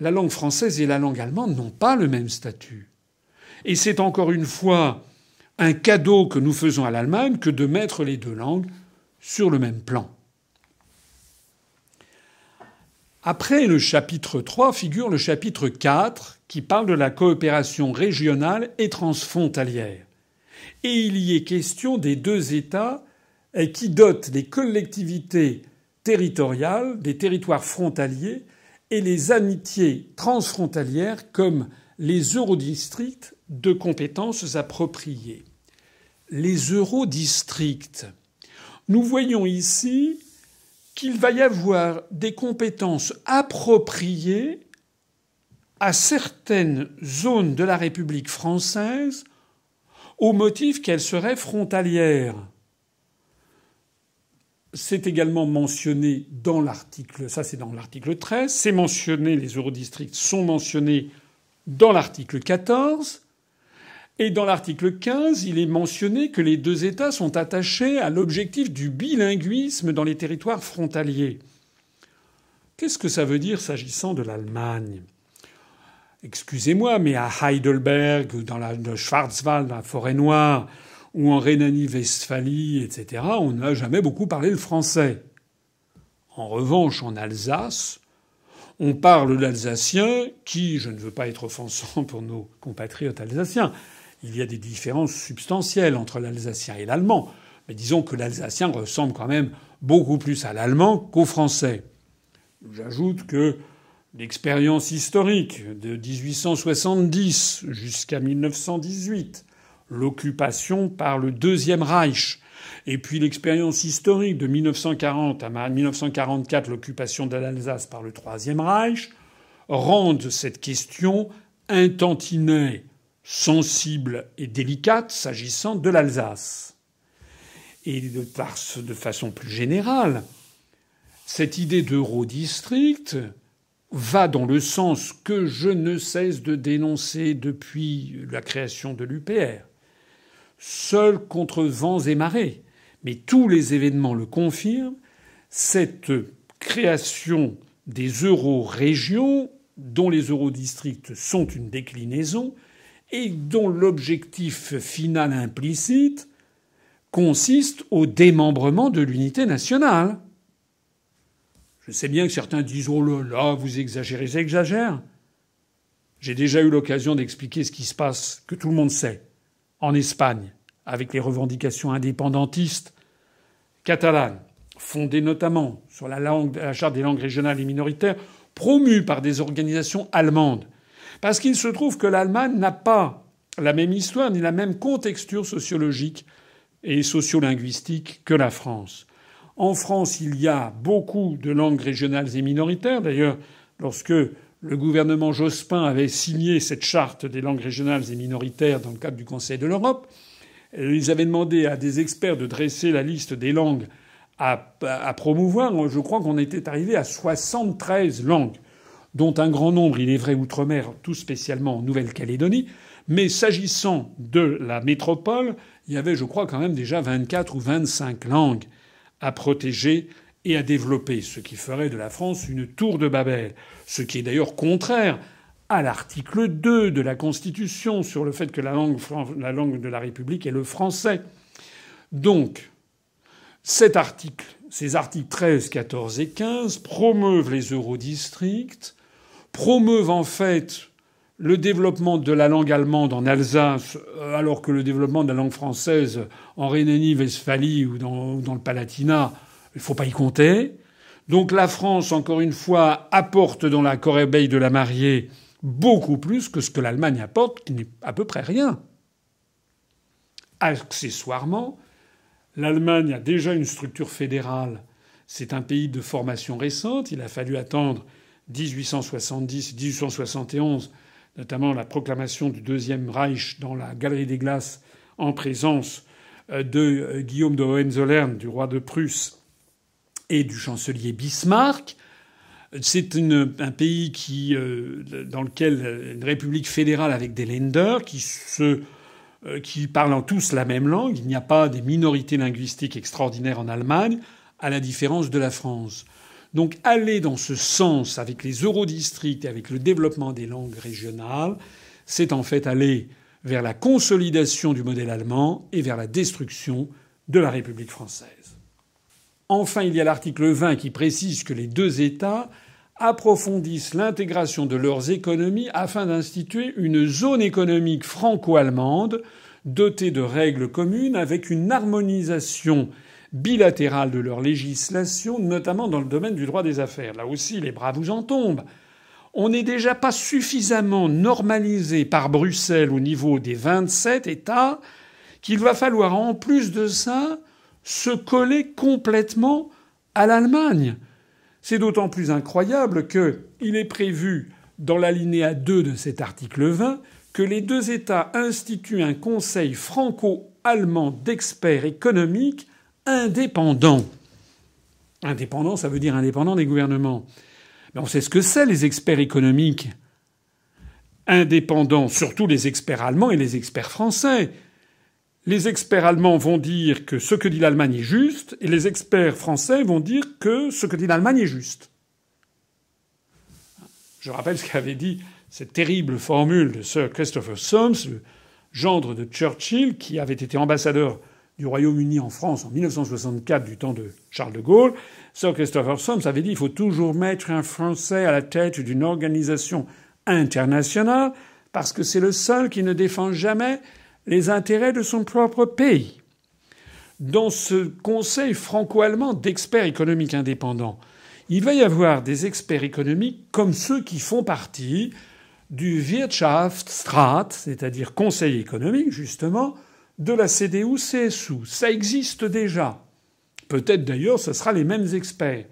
la langue française et la langue allemande n'ont pas le même statut. Et c'est encore une fois un cadeau que nous faisons à l'Allemagne que de mettre les deux langues sur le même plan. Après le chapitre 3 figure le chapitre 4 qui parle de la coopération régionale et transfrontalière. Et il y est question des deux États qui dotent les collectivités territoriales, des territoires frontaliers et les amitiés transfrontalières comme les eurodistricts de compétences appropriées. Les eurodistricts. Nous voyons ici qu'il va y avoir des compétences appropriées à certaines zones de la République française au motif qu'elles seraient frontalières. C'est également mentionné dans l'article, ça c'est dans l'article 13, c'est mentionné, les eurodistricts sont mentionnés dans l'article 14. Et dans l'article 15, il est mentionné que les deux États sont attachés à l'objectif du bilinguisme dans les territoires frontaliers. Qu'est-ce que ça veut dire s'agissant de l'Allemagne? Excusez-moi, mais à Heidelberg, dans le Schwarzwald, la forêt noire, ou en Rhénanie-Westphalie, etc., on n'a jamais beaucoup parlé le français. En revanche, en Alsace, on parle l'alsacien qui, je ne veux pas être offensant pour nos compatriotes alsaciens, il y a des différences substantielles entre l'alsacien et l'allemand. Mais disons que l'alsacien ressemble quand même beaucoup plus à l'allemand qu'au français. J'ajoute que l'expérience historique de 1870 jusqu'à 1918, l'occupation par le Deuxième Reich, et puis l'expérience historique de 1940 à 1944, l'occupation de l'Alsace par le Troisième Reich, rendent cette question intentinée, sensible et délicate s'agissant de l'Alsace. Et de, façon plus générale, cette idée d'eurodistrict va dans le sens que je ne cesse de dénoncer depuis la création de l'UPR. Seul contre vents et marées, mais tous les événements le confirment, cette création des euro-régions, dont les eurodistricts sont une déclinaison, et dont l'objectif final implicite consiste au démembrement de l'unité nationale. Je sais bien que certains disent Oh là là, vous exagérez, j'exagère. J'ai déjà eu l'occasion d'expliquer ce qui se passe, que tout le monde sait, en Espagne, avec les revendications indépendantistes catalanes, fondées notamment sur la, charte des langues régionales et minoritaires, promue par des organisations allemandes. Parce qu'il se trouve que l'Allemagne n'a pas la même histoire ni la même contexture sociologique et sociolinguistique que la France. En France, il y a beaucoup de langues régionales et minoritaires. D'ailleurs, lorsque le gouvernement Jospin avait signé cette charte des langues régionales et minoritaires dans le cadre du Conseil de l'Europe, ils avaient demandé à des experts de dresser la liste des langues à, à promouvoir. Je crois qu'on était arrivé à 73 langues, dont un grand nombre, il est vrai, outre-mer, tout spécialement en Nouvelle-Calédonie. Mais s'agissant de la métropole, il y avait, je crois, quand même déjà 24 ou 25 langues à protéger et à développer, ce qui ferait de la France une tour de Babel, ce qui est d'ailleurs contraire à l'article 2 de la Constitution sur le fait que la langue, la langue de la République est le français. Donc, cet article, ces articles 13, 14 et 15 promeuvent les eurodistricts, promeuvent en fait le développement de la langue allemande en Alsace, alors que le développement de la langue française en Rhénanie-Westphalie ou dans, dans le Palatinat il ne faut pas y compter. Donc la France, encore une fois, apporte dans la corbeille de la mariée beaucoup plus que ce que l'Allemagne apporte, qui n'est à peu près rien. Accessoirement, l'Allemagne a déjà une structure fédérale. C'est un pays de formation récente. Il a fallu attendre 1870-1871, notamment la proclamation du Deuxième Reich dans la Galerie des Glaces en présence euh, de euh, Guillaume de Hohenzollern, du roi de Prusse, et du chancelier Bismarck. C'est un pays qui, euh, dans lequel une république fédérale avec des Länder qui se qui parlent tous la même langue. Il n'y a pas des minorités linguistiques extraordinaires en Allemagne, à la différence de la France. Donc aller dans ce sens avec les eurodistricts et avec le développement des langues régionales, c'est en fait aller vers la consolidation du modèle allemand et vers la destruction de la République française. Enfin, il y a l'article 20 qui précise que les deux États approfondissent l'intégration de leurs économies afin d'instituer une zone économique franco-allemande dotée de règles communes avec une harmonisation bilatérale de leur législation, notamment dans le domaine du droit des affaires. Là aussi, les bras vous en tombent. On n'est déjà pas suffisamment normalisé par Bruxelles au niveau des 27 États qu'il va falloir en plus de ça se coller complètement à l'Allemagne. C'est d'autant plus incroyable qu'il est prévu dans l'alinéa 2 de cet article 20 que les deux États instituent un conseil franco-allemand d'experts économiques indépendants. Indépendant, ça veut dire indépendant des gouvernements. Mais on sait ce que c'est, les experts économiques. Indépendants, surtout les experts allemands et les experts français les experts allemands vont dire que ce que dit l'Allemagne est juste, et les experts français vont dire que ce que dit l'Allemagne est juste. Je rappelle ce qu'avait dit cette terrible formule de Sir Christopher Soames, le gendre de Churchill, qui avait été ambassadeur du Royaume-Uni en France en 1964 du temps de Charles de Gaulle. Sir Christopher Soames avait dit il faut toujours mettre un Français à la tête d'une organisation internationale parce que c'est le seul qui ne défend jamais les intérêts de son propre pays. Dans ce Conseil franco-allemand d'experts économiques indépendants, il va y avoir des experts économiques comme ceux qui font partie du Wirtschaftsrat, c'est-à-dire Conseil économique justement, de la CDU-CSU. Ça existe déjà. Peut-être d'ailleurs ce sera les mêmes experts.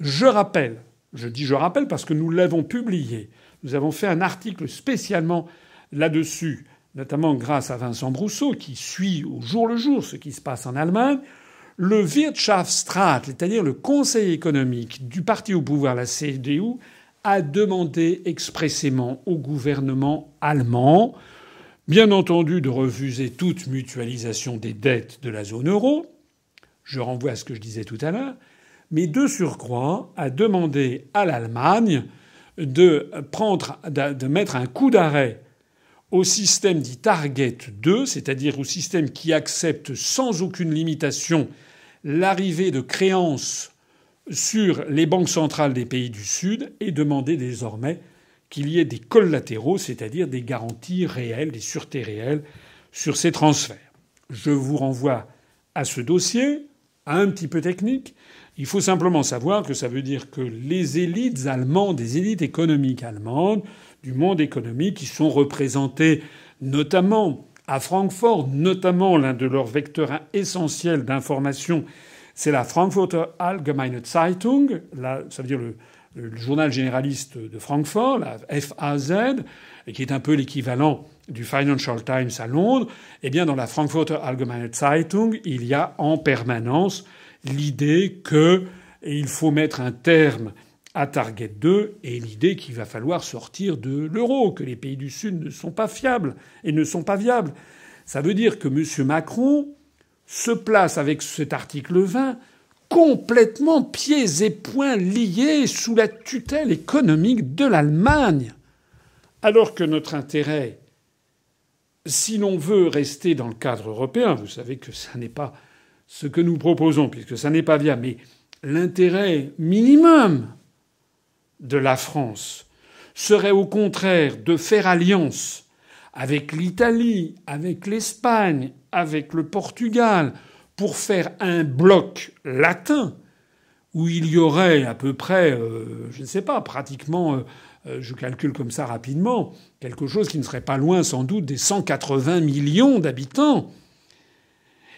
Je rappelle, je dis je rappelle parce que nous l'avons publié, nous avons fait un article spécialement là-dessus notamment grâce à Vincent Brousseau, qui suit au jour le jour ce qui se passe en Allemagne, le Wirtschaftsrat, c'est-à-dire le Conseil économique du parti au pouvoir, la CDU, a demandé expressément au gouvernement allemand, bien entendu, de refuser toute mutualisation des dettes de la zone euro. Je renvoie à ce que je disais tout à l'heure. Mais de surcroît, a demandé à l'Allemagne de mettre un coup d'arrêt au système dit Target 2, c'est-à-dire au système qui accepte sans aucune limitation l'arrivée de créances sur les banques centrales des pays du Sud et demander désormais qu'il y ait des collatéraux, c'est-à-dire des garanties réelles, des sûretés réelles sur ces transferts. Je vous renvoie à ce dossier, un petit peu technique. Il faut simplement savoir que ça veut dire que les élites allemandes, des élites économiques allemandes, du monde économique qui sont représentés notamment à Francfort, notamment l'un de leurs vecteurs essentiels d'information, c'est la Frankfurter Allgemeine Zeitung, ça veut dire le, le, journal généraliste de Francfort, la FAZ, qui est un peu l'équivalent du Financial Times à Londres. Eh bien, dans la Frankfurter Allgemeine Zeitung, il y a en permanence l'idée que il faut mettre un terme à Target 2 et l'idée qu'il va falloir sortir de l'euro, que les pays du Sud ne sont pas fiables et ne sont pas viables. Ça veut dire que M. Macron se place avec cet article 20 complètement pieds et poings liés sous la tutelle économique de l'Allemagne. Alors que notre intérêt, si l'on veut rester dans le cadre européen, vous savez que ça n'est pas ce que nous proposons, puisque ça n'est pas viable, mais l'intérêt minimum de la France serait au contraire de faire alliance avec l'Italie, avec l'Espagne, avec le Portugal, pour faire un bloc latin où il y aurait à peu près, euh, je ne sais pas, pratiquement, euh, euh, je calcule comme ça rapidement, quelque chose qui ne serait pas loin sans doute des 180 millions d'habitants.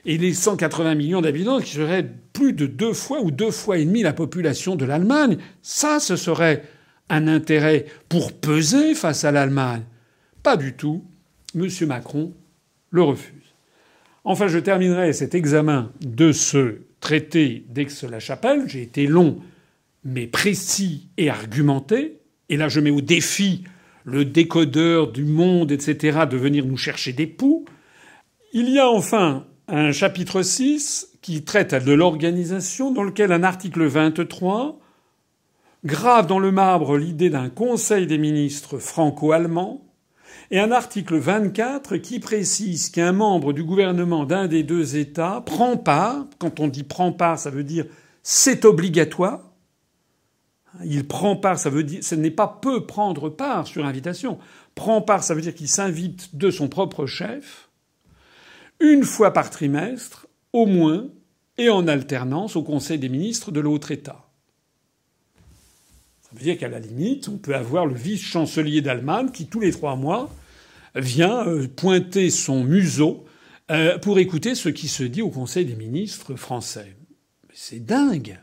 Et les 180 millions d'habitants qui seraient plus de deux fois ou deux fois et demi la population de l'Allemagne, ça, ce serait un intérêt pour peser face à l'Allemagne. Pas du tout. M. Macron le refuse. Enfin, je terminerai cet examen de ce traité d'Aix-la-Chapelle. J'ai été long, mais précis et argumenté. Et là, je mets au défi le décodeur du monde, etc., de venir nous chercher des poux. Il y a enfin un chapitre 6 qui traite de l'organisation, dans lequel un article 23 grave dans le marbre l'idée d'un Conseil des ministres franco-allemand et un article 24 qui précise qu'un membre du gouvernement d'un des deux États prend part. Quand on dit prend part, ça veut dire c'est obligatoire. Il prend part, ça veut dire, ce n'est pas peu prendre part sur invitation. Prend part, ça veut dire qu'il s'invite de son propre chef, une fois par trimestre, au moins, et en alternance au Conseil des ministres de l'autre État. Ça veut dire qu'à la limite, on peut avoir le vice-chancelier d'Allemagne qui, tous les trois mois, vient euh, pointer son museau euh, pour écouter ce qui se dit au Conseil des ministres français. C'est dingue.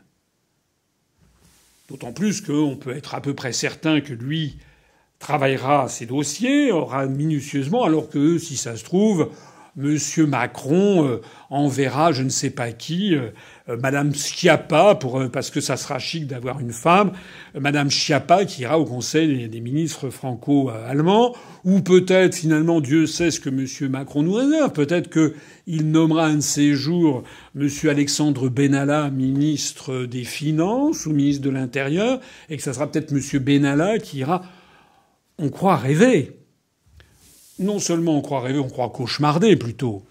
D'autant plus qu'on peut être à peu près certain que lui travaillera ses dossiers, aura minutieusement, alors que si ça se trouve, Monsieur Macron euh, enverra je ne sais pas qui, Madame Schiappa, pour, parce que ça sera chic d'avoir une femme, Madame Schiappa qui ira au Conseil des ministres franco-allemands, ou peut-être finalement Dieu sait ce que Monsieur Macron nous réserve, peut-être qu'il nommera un de ces jours Monsieur Alexandre Benalla ministre des Finances ou ministre de l'Intérieur, et que ça sera peut-être Monsieur Benalla qui ira, on croit rêver. Non seulement on croit rêver, on croit cauchemarder plutôt.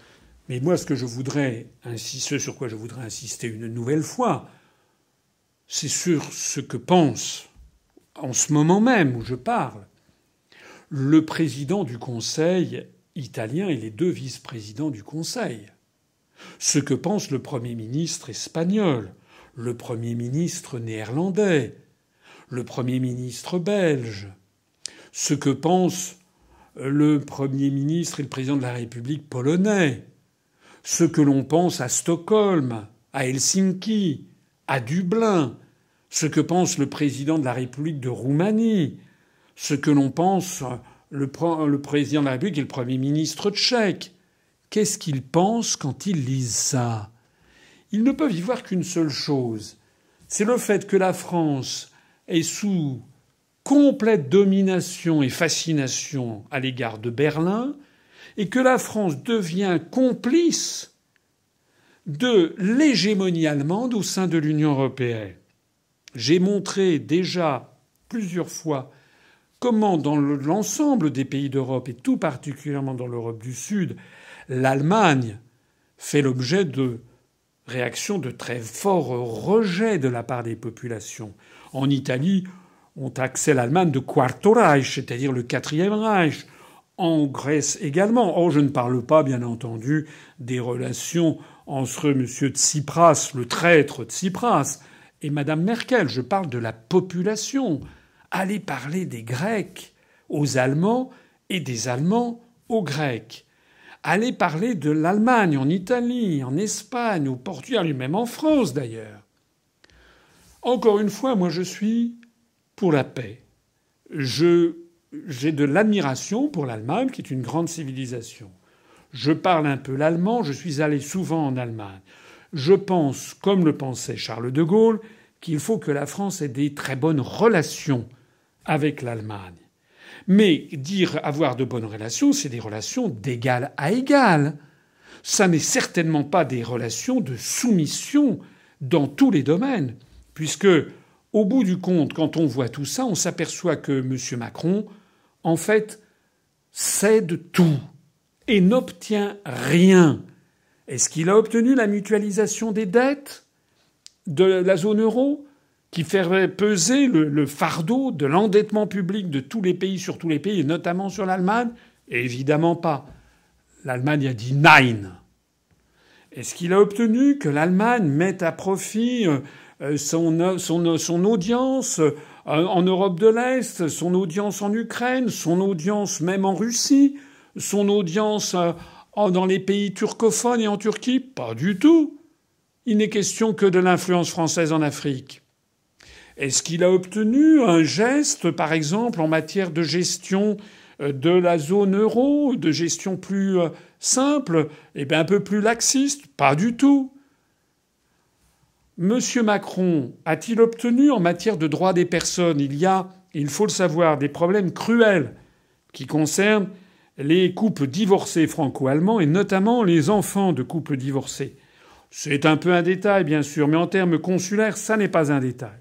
Mais moi, ce que je voudrais, ce sur quoi je voudrais insister une nouvelle fois, c'est sur ce que pense, en ce moment même où je parle, le président du Conseil italien et les deux vice-présidents du Conseil. Ce que pense le Premier ministre espagnol, le Premier ministre néerlandais, le Premier ministre belge, ce que pense le Premier ministre et le président de la République polonais, ce que l'on pense à Stockholm, à Helsinki, à Dublin, ce que pense le président de la République de Roumanie, ce que l'on pense le, président de la République et le Premier ministre tchèque. Qu'est-ce qu'ils pensent quand ils lisent ça? Ils ne peuvent y voir qu'une seule chose. C'est le fait que la France est sous complète domination et fascination à l'égard de Berlin, et que la France devient complice de l'hégémonie allemande au sein de l'Union européenne. J'ai montré déjà plusieurs fois comment dans l'ensemble des pays d'Europe, et tout particulièrement dans l'Europe du Sud, l'Allemagne fait l'objet de réactions de très forts rejets de la part des populations. En Italie, ont taxé l'Allemagne de Quarto Reich, c'est-à-dire le quatrième Reich. En Grèce également. Oh, je ne parle pas, bien entendu, des relations entre M. Tsipras, le traître Tsipras, et Mme Merkel. Je parle de la population. Allez parler des Grecs aux Allemands et des Allemands aux Grecs. aller parler de l'Allemagne, en Italie, en Espagne, au Portugal, même en France d'ailleurs. Encore une fois, moi je suis pour la paix. Je, j'ai de l'admiration pour l'Allemagne, qui est une grande civilisation. Je parle un peu l'allemand, je suis allé souvent en Allemagne. Je pense, comme le pensait Charles de Gaulle, qu'il faut que la France ait des très bonnes relations avec l'Allemagne. Mais dire avoir de bonnes relations, c'est des relations d'égal à égal. Ça n'est certainement pas des relations de soumission dans tous les domaines, puisque, au bout du compte, quand on voit tout ça, on s'aperçoit que M. Macron, en fait, cède tout et n'obtient rien. Est-ce qu'il a obtenu la mutualisation des dettes de la zone euro qui ferait peser le, fardeau de l'endettement public de tous les pays sur tous les pays, et notamment sur l'Allemagne? Évidemment pas. L'Allemagne a dit nine. Est-ce qu'il a obtenu que l'Allemagne mette à profit euh, son, son audience euh, en Europe de l'Est, son audience en Ukraine, son audience même en Russie, son audience euh, dans les pays turcophones et en Turquie Pas du tout. Il n'est question que de l'influence française en Afrique. Est-ce qu'il a obtenu un geste, par exemple, en matière de gestion euh, de la zone euro, de gestion plus euh, simple, et eh bien un peu plus laxiste? Pas du tout. Monsieur Macron a-t-il obtenu en matière de droits des personnes Il y a, il faut le savoir, des problèmes cruels qui concernent les couples divorcés franco-allemands et notamment les enfants de couples divorcés? C'est un peu un détail, bien sûr, mais en termes consulaires, ça n'est pas un détail.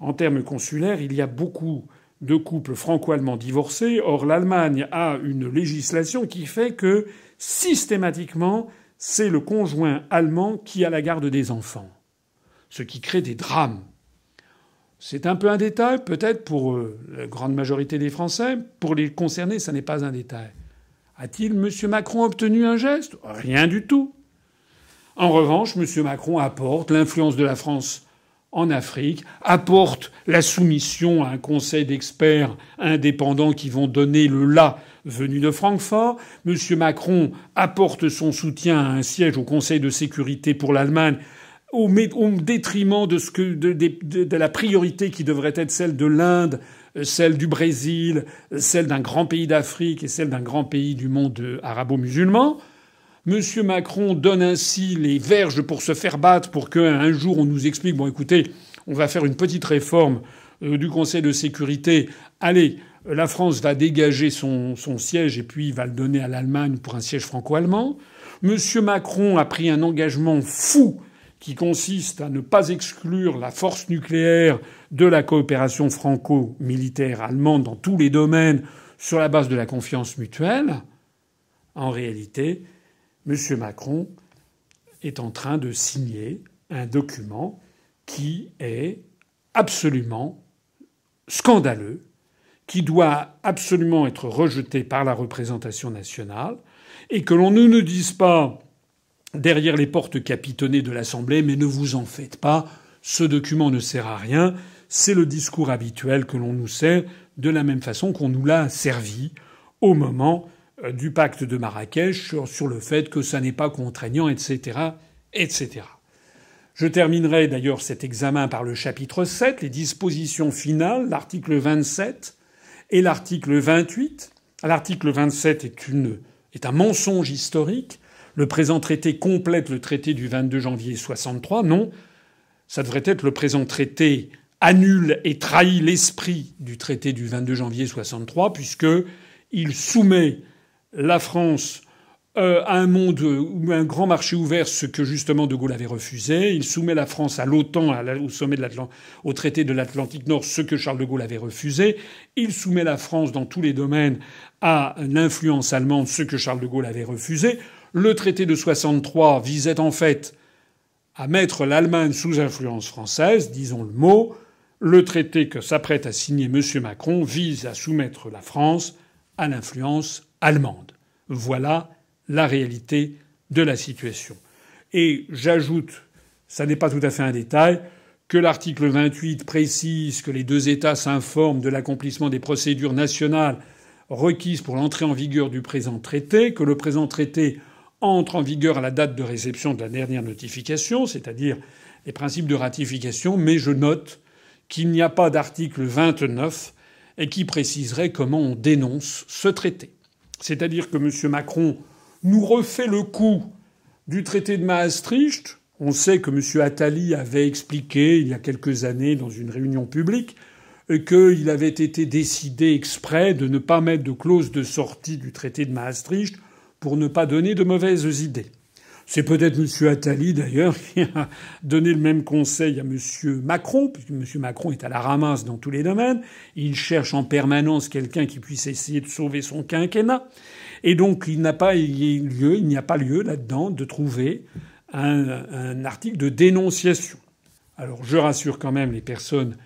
En termes consulaires, il y a beaucoup de couples franco-allemands divorcés. Or, l'Allemagne a une législation qui fait que systématiquement, c'est le conjoint allemand qui a la garde des enfants. Ce qui crée des drames. C'est un peu un détail, peut-être pour euh, la grande majorité des Français. Pour les concernés, ça n'est pas un détail. A-t-il, M. Macron, obtenu un geste? Rien du tout. En revanche, M. Macron apporte l'influence de la France en Afrique, apporte la soumission à un conseil d'experts indépendants qui vont donner le là venu de Francfort. M. Macron apporte son soutien à un siège au Conseil de sécurité pour l'Allemagne au, détriment de, ce que, de, la priorité qui devrait être celle de l'Inde, celle du Brésil, celle d'un grand pays d'Afrique et celle d'un grand pays du monde arabo-musulman. M. Macron donne ainsi les verges pour se faire battre pour qu'un jour on nous explique bon écoutez, on va faire une petite réforme euh, du Conseil de sécurité. Allez, la France va dégager son, son siège et puis va le donner à l'Allemagne pour un siège franco-allemand. M. Macron a pris un engagement fou qui consiste à ne pas exclure la force nucléaire de la coopération franco-militaire allemande dans tous les domaines sur la base de la confiance mutuelle. En réalité, M. Macron est en train de signer un document qui est absolument scandaleux, qui doit absolument être rejeté par la représentation nationale, et que l'on ne nous dise pas derrière les portes capitonnées de l'Assemblée, mais ne vous en faites pas, ce document ne sert à rien, c'est le discours habituel que l'on nous sert de la même façon qu'on nous l'a servi au moment euh, du pacte de Marrakech sur, le fait que ça n'est pas contraignant, etc., etc. Je terminerai d'ailleurs cet examen par le chapitre 7, les dispositions finales, l'article 27 et l'article 28. L'article 27 est, est un mensonge historique. Le présent traité complète le traité du 22 janvier 63. Non, ça devrait être le présent traité annule et trahit l'esprit du traité du 22 janvier 63 puisque il soumet la France euh, à un monde ou un grand marché ouvert, ce que justement De Gaulle avait refusé. Il soumet la France à l'OTAN, au au traité de l'Atlantique Nord, ce que Charles de Gaulle avait refusé. Il soumet la France dans tous les domaines à l'influence allemande, ce que Charles de Gaulle avait refusé. Le traité de 63 visait en fait à mettre l'Allemagne sous influence française, disons le mot. Le traité que s'apprête à signer M. Macron vise à soumettre la France à l'influence allemande. Voilà la réalité de la situation. Et j'ajoute, ça n'est pas tout à fait un détail, que l'article 28 précise que les deux États s'informent de l'accomplissement des procédures nationales requises pour l'entrée en vigueur du présent traité, que le présent traité entre en vigueur à la date de réception de la dernière notification, c'est-à-dire les principes de ratification, mais je note qu'il n'y a pas d'article 29 et qui préciserait comment on dénonce ce traité. C'est-à-dire que M. Macron nous refait le coup du traité de Maastricht. On sait que M. Attali avait expliqué il y a quelques années dans une réunion publique qu'il avait été décidé exprès de ne pas mettre de clause de sortie du traité de Maastricht pour ne pas donner de mauvaises idées. C'est peut-être M. Attali, d'ailleurs, (laughs) qui a donné le même conseil à M. Macron, puisque M. Macron est à la ramasse dans tous les domaines. Il cherche en permanence quelqu'un qui puisse essayer de sauver son quinquennat. Et donc, il n'a pas lieu, il n'y a pas lieu là-dedans de trouver un, un article de dénonciation. Alors, je rassure quand même les personnes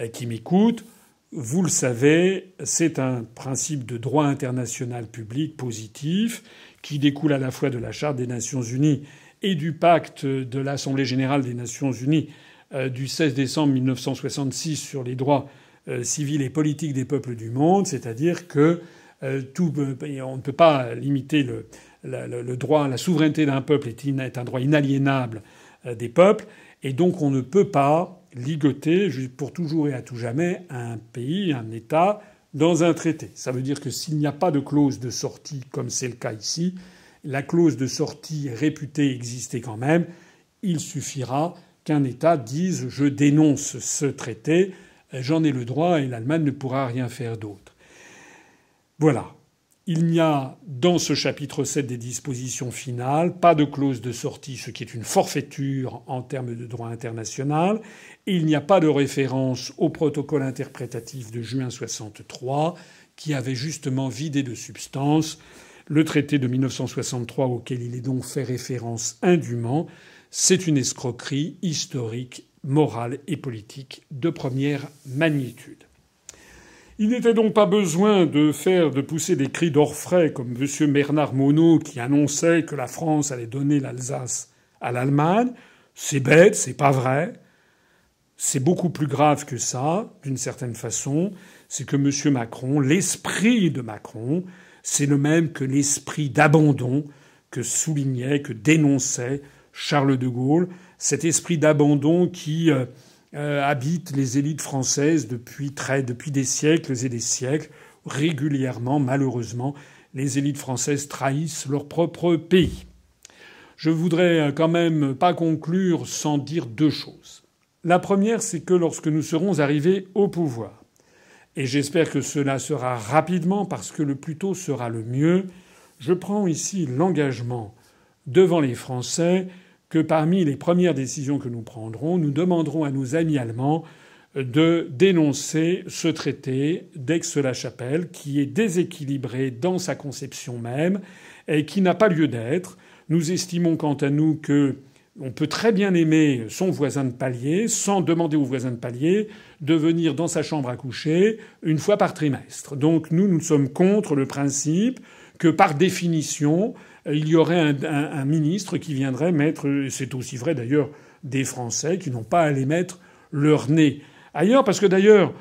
euh, qui m'écoutent. Vous le savez, c'est un principe de droit international public positif qui découle à la fois de la Charte des Nations Unies et du pacte de l'Assemblée générale des Nations Unies euh, du 16 décembre 1966 sur les droits euh, civils et politiques des peuples du monde, c'est-à-dire que euh, tout, on ne peut pas limiter le, le, droit, la souveraineté d'un peuple est, un droit inaliénable des peuples, et donc on ne peut pas ligoter pour toujours et à tout jamais un pays, un État dans un traité. Ça veut dire que s'il n'y a pas de clause de sortie, comme c'est le cas ici, la clause de sortie réputée exister quand même. Il suffira qu'un État dise je dénonce ce traité, j'en ai le droit et l'Allemagne ne pourra rien faire d'autre. Voilà. Il n'y a dans ce chapitre 7 des dispositions finales pas de clause de sortie, ce qui est une forfaiture en termes de droit international, et il n'y a pas de référence au protocole interprétatif de juin 63 qui avait justement vidé de substance le traité de 1963 auquel il est donc fait référence indûment. C'est une escroquerie historique, morale et politique de première magnitude. Il n'était donc pas besoin de faire, de pousser des cris d'orfraie comme M. Bernard Monod qui annonçait que la France allait donner l'Alsace à l'Allemagne. C'est bête, c'est pas vrai. C'est beaucoup plus grave que ça, d'une certaine façon. C'est que M. Macron, l'esprit de Macron, c'est le même que l'esprit d'abandon que soulignait, que dénonçait Charles de Gaulle. Cet esprit d'abandon qui euh, euh, habitent les élites françaises depuis, très, depuis des siècles et des siècles. Régulièrement, malheureusement, les élites françaises trahissent leur propre pays. Je voudrais quand même pas conclure sans dire deux choses. La première, c'est que lorsque nous serons arrivés au pouvoir, et j'espère que cela sera rapidement parce que le plus tôt sera le mieux, je prends ici l'engagement devant les Français que parmi les premières décisions que nous prendrons, nous demanderons à nos amis allemands de dénoncer ce traité d'Aix-la-Chapelle qui est déséquilibré dans sa conception même et qui n'a pas lieu d'être. Nous estimons quant à nous que on peut très bien aimer son voisin de palier sans demander au voisin de palier de venir dans sa chambre à coucher une fois par trimestre. Donc nous, nous sommes contre le principe que par définition, il y aurait un, ministre qui viendrait mettre, c'est aussi vrai d'ailleurs des Français qui n'ont pas à aller mettre leur nez ailleurs, parce que d'ailleurs,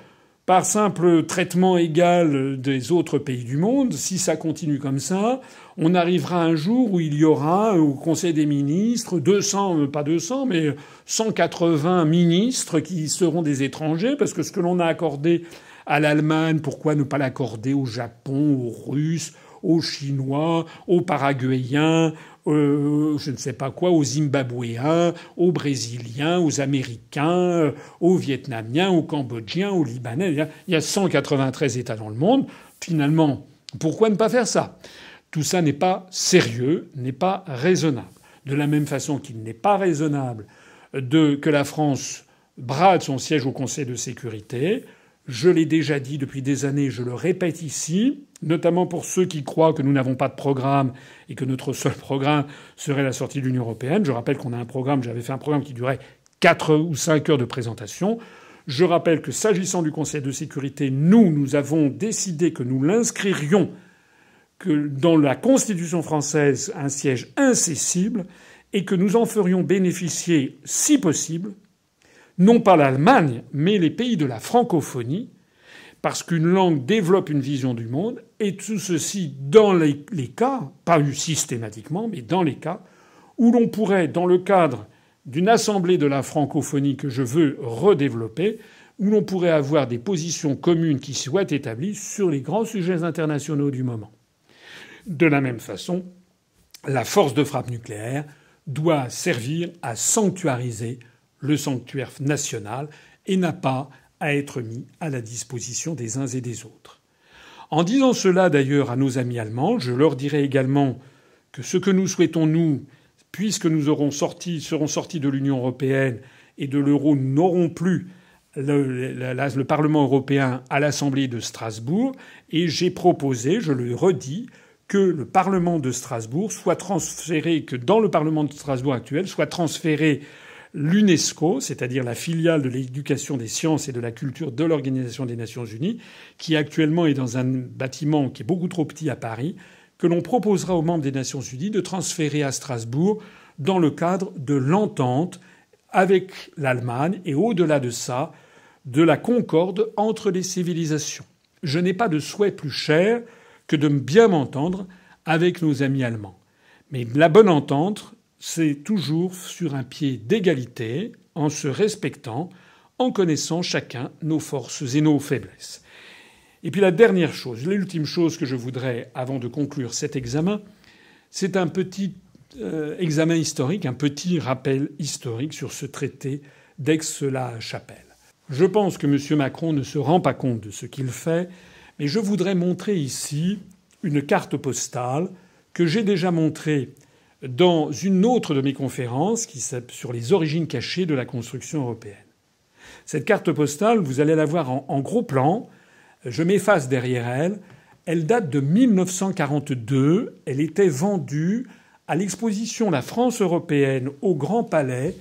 par simple traitement égal des autres pays du monde, si ça continue comme ça, on arrivera un jour où il y aura au Conseil des ministres 200, pas 200, mais 180 ministres qui seront des étrangers, parce que ce que l'on a accordé à l'Allemagne, pourquoi ne pas l'accorder au Japon, aux Russes, aux Chinois, aux Paraguayens, euh, je ne sais pas quoi, aux Zimbabwéens, aux Brésiliens, aux Américains, aux Vietnamiens, aux Cambodgiens, aux Libanais. Il y a 193 États dans le monde. Finalement, pourquoi ne pas faire ça? Tout ça n'est pas sérieux, n'est pas raisonnable. De la même façon qu'il n'est pas raisonnable de, que la France brade son siège au Conseil de sécurité, je l'ai déjà dit depuis des années, je le répète ici, notamment pour ceux qui croient que nous n'avons pas de programme et que notre seul (laughs) programme serait la sortie de l'Union européenne. Je rappelle qu'on a un programme, j'avais fait un programme qui durait quatre ou cinq heures de présentation. Je rappelle que s'agissant du Conseil de sécurité, nous, nous avons décidé que nous l'inscririons dans la Constitution française un siège incessible et que nous en ferions bénéficier, si possible, non pas l'Allemagne, mais les pays de la francophonie, parce qu'une langue développe une vision du monde, et tout ceci dans les, cas, pas systématiquement, mais dans les cas où l'on pourrait, dans le cadre d'une assemblée de la francophonie que je veux redévelopper, où l'on pourrait avoir des positions communes qui soient établies sur les grands sujets internationaux du moment. De la même façon, la force de frappe nucléaire doit servir à sanctuariser le sanctuaire national et n'a pas à être mis à la disposition des uns et des autres. En disant cela d'ailleurs à nos amis allemands, je leur dirai également que ce que nous souhaitons, nous, puisque nous serons sortis de l'Union européenne et de l'euro, n'aurons plus le, le, Parlement européen à l'Assemblée de Strasbourg, et j'ai proposé, je le redis, que le Parlement de Strasbourg soit transféré, que dans le Parlement de Strasbourg actuel soit transféré l'UNESCO, c'est-à-dire la filiale de l'éducation des sciences et de la culture de l'Organisation des Nations Unies, qui actuellement est dans un bâtiment qui est beaucoup trop petit à Paris, que l'on proposera aux membres des Nations Unies de transférer à Strasbourg dans le cadre de l'entente avec l'Allemagne et au-delà de ça, de la concorde entre les civilisations. Je n'ai pas de souhait plus cher que de bien m'entendre avec nos amis allemands. Mais la bonne entente, c'est toujours sur un pied d'égalité, en se respectant, en connaissant chacun nos forces et nos faiblesses. Et puis la dernière chose, l'ultime chose que je voudrais, avant de conclure cet examen, c'est un petit euh, examen historique, un petit rappel historique sur ce traité d'Aix-la-Chapelle. Je pense que M. Macron ne se rend pas compte de ce qu'il fait, mais je voudrais montrer ici une carte postale que j'ai déjà montrée dans une autre de mes conférences qui sur les origines cachées de la construction européenne. Cette carte postale, vous allez la voir en, gros plan. Je m'efface derrière elle. Elle date de 1942. Elle était vendue à l'exposition La France européenne au Grand Palais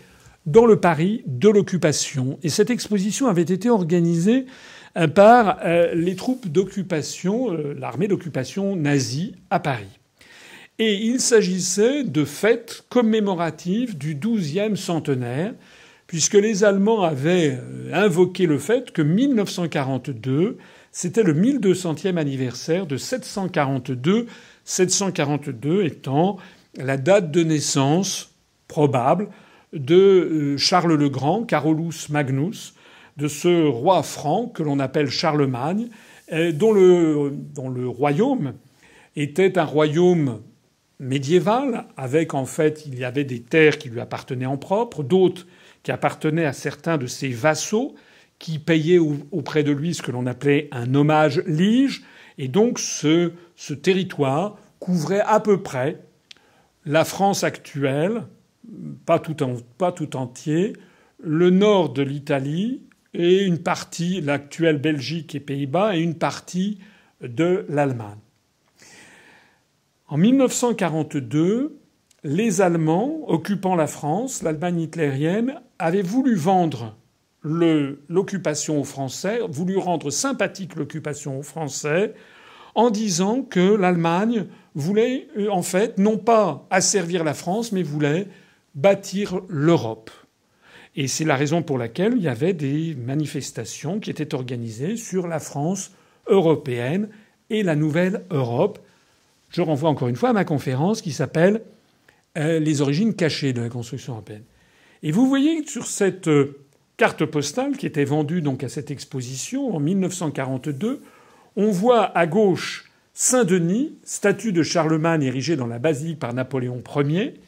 dans le Paris de l'occupation. Et cette exposition avait été organisée euh, par euh, les troupes d'occupation, euh, l'armée d'occupation nazie à Paris. Et il s'agissait de fêtes commémoratives du douzième centenaire, puisque les Allemands avaient invoqué le fait que 1942, c'était le 1200e anniversaire de 742, 742 étant la date de naissance probable de Charles le Grand, Carolus Magnus, de ce roi franc que l'on appelle Charlemagne, dont le, dont le royaume était un royaume médiéval, avec en fait il y avait des terres qui lui appartenaient en propre, d'autres qui appartenaient à certains de ses vassaux, qui payaient auprès de lui ce que l'on appelait un hommage lige, et donc ce, territoire couvrait à peu près la France actuelle, pas tout entier, le nord de l'Italie, et une partie, l'actuelle Belgique et Pays-Bas, et une partie de l'Allemagne. En 1942, les Allemands occupant la France, l'Allemagne hitlérienne, avaient voulu vendre l'occupation aux Français, voulu rendre sympathique l'occupation aux Français, en disant que l'Allemagne voulait en fait non pas asservir la France, mais voulait bâtir l'Europe. Et c'est la raison pour laquelle il y avait des manifestations qui étaient organisées sur la France européenne et la nouvelle Europe. Je renvoie encore une fois à ma conférence qui s'appelle euh, Les origines cachées de la construction européenne. Et vous voyez sur cette euh, carte postale qui était vendue donc à cette exposition en 1942, on voit à gauche Saint-Denis, statue de Charlemagne érigée dans la basilique par Napoléon Ier,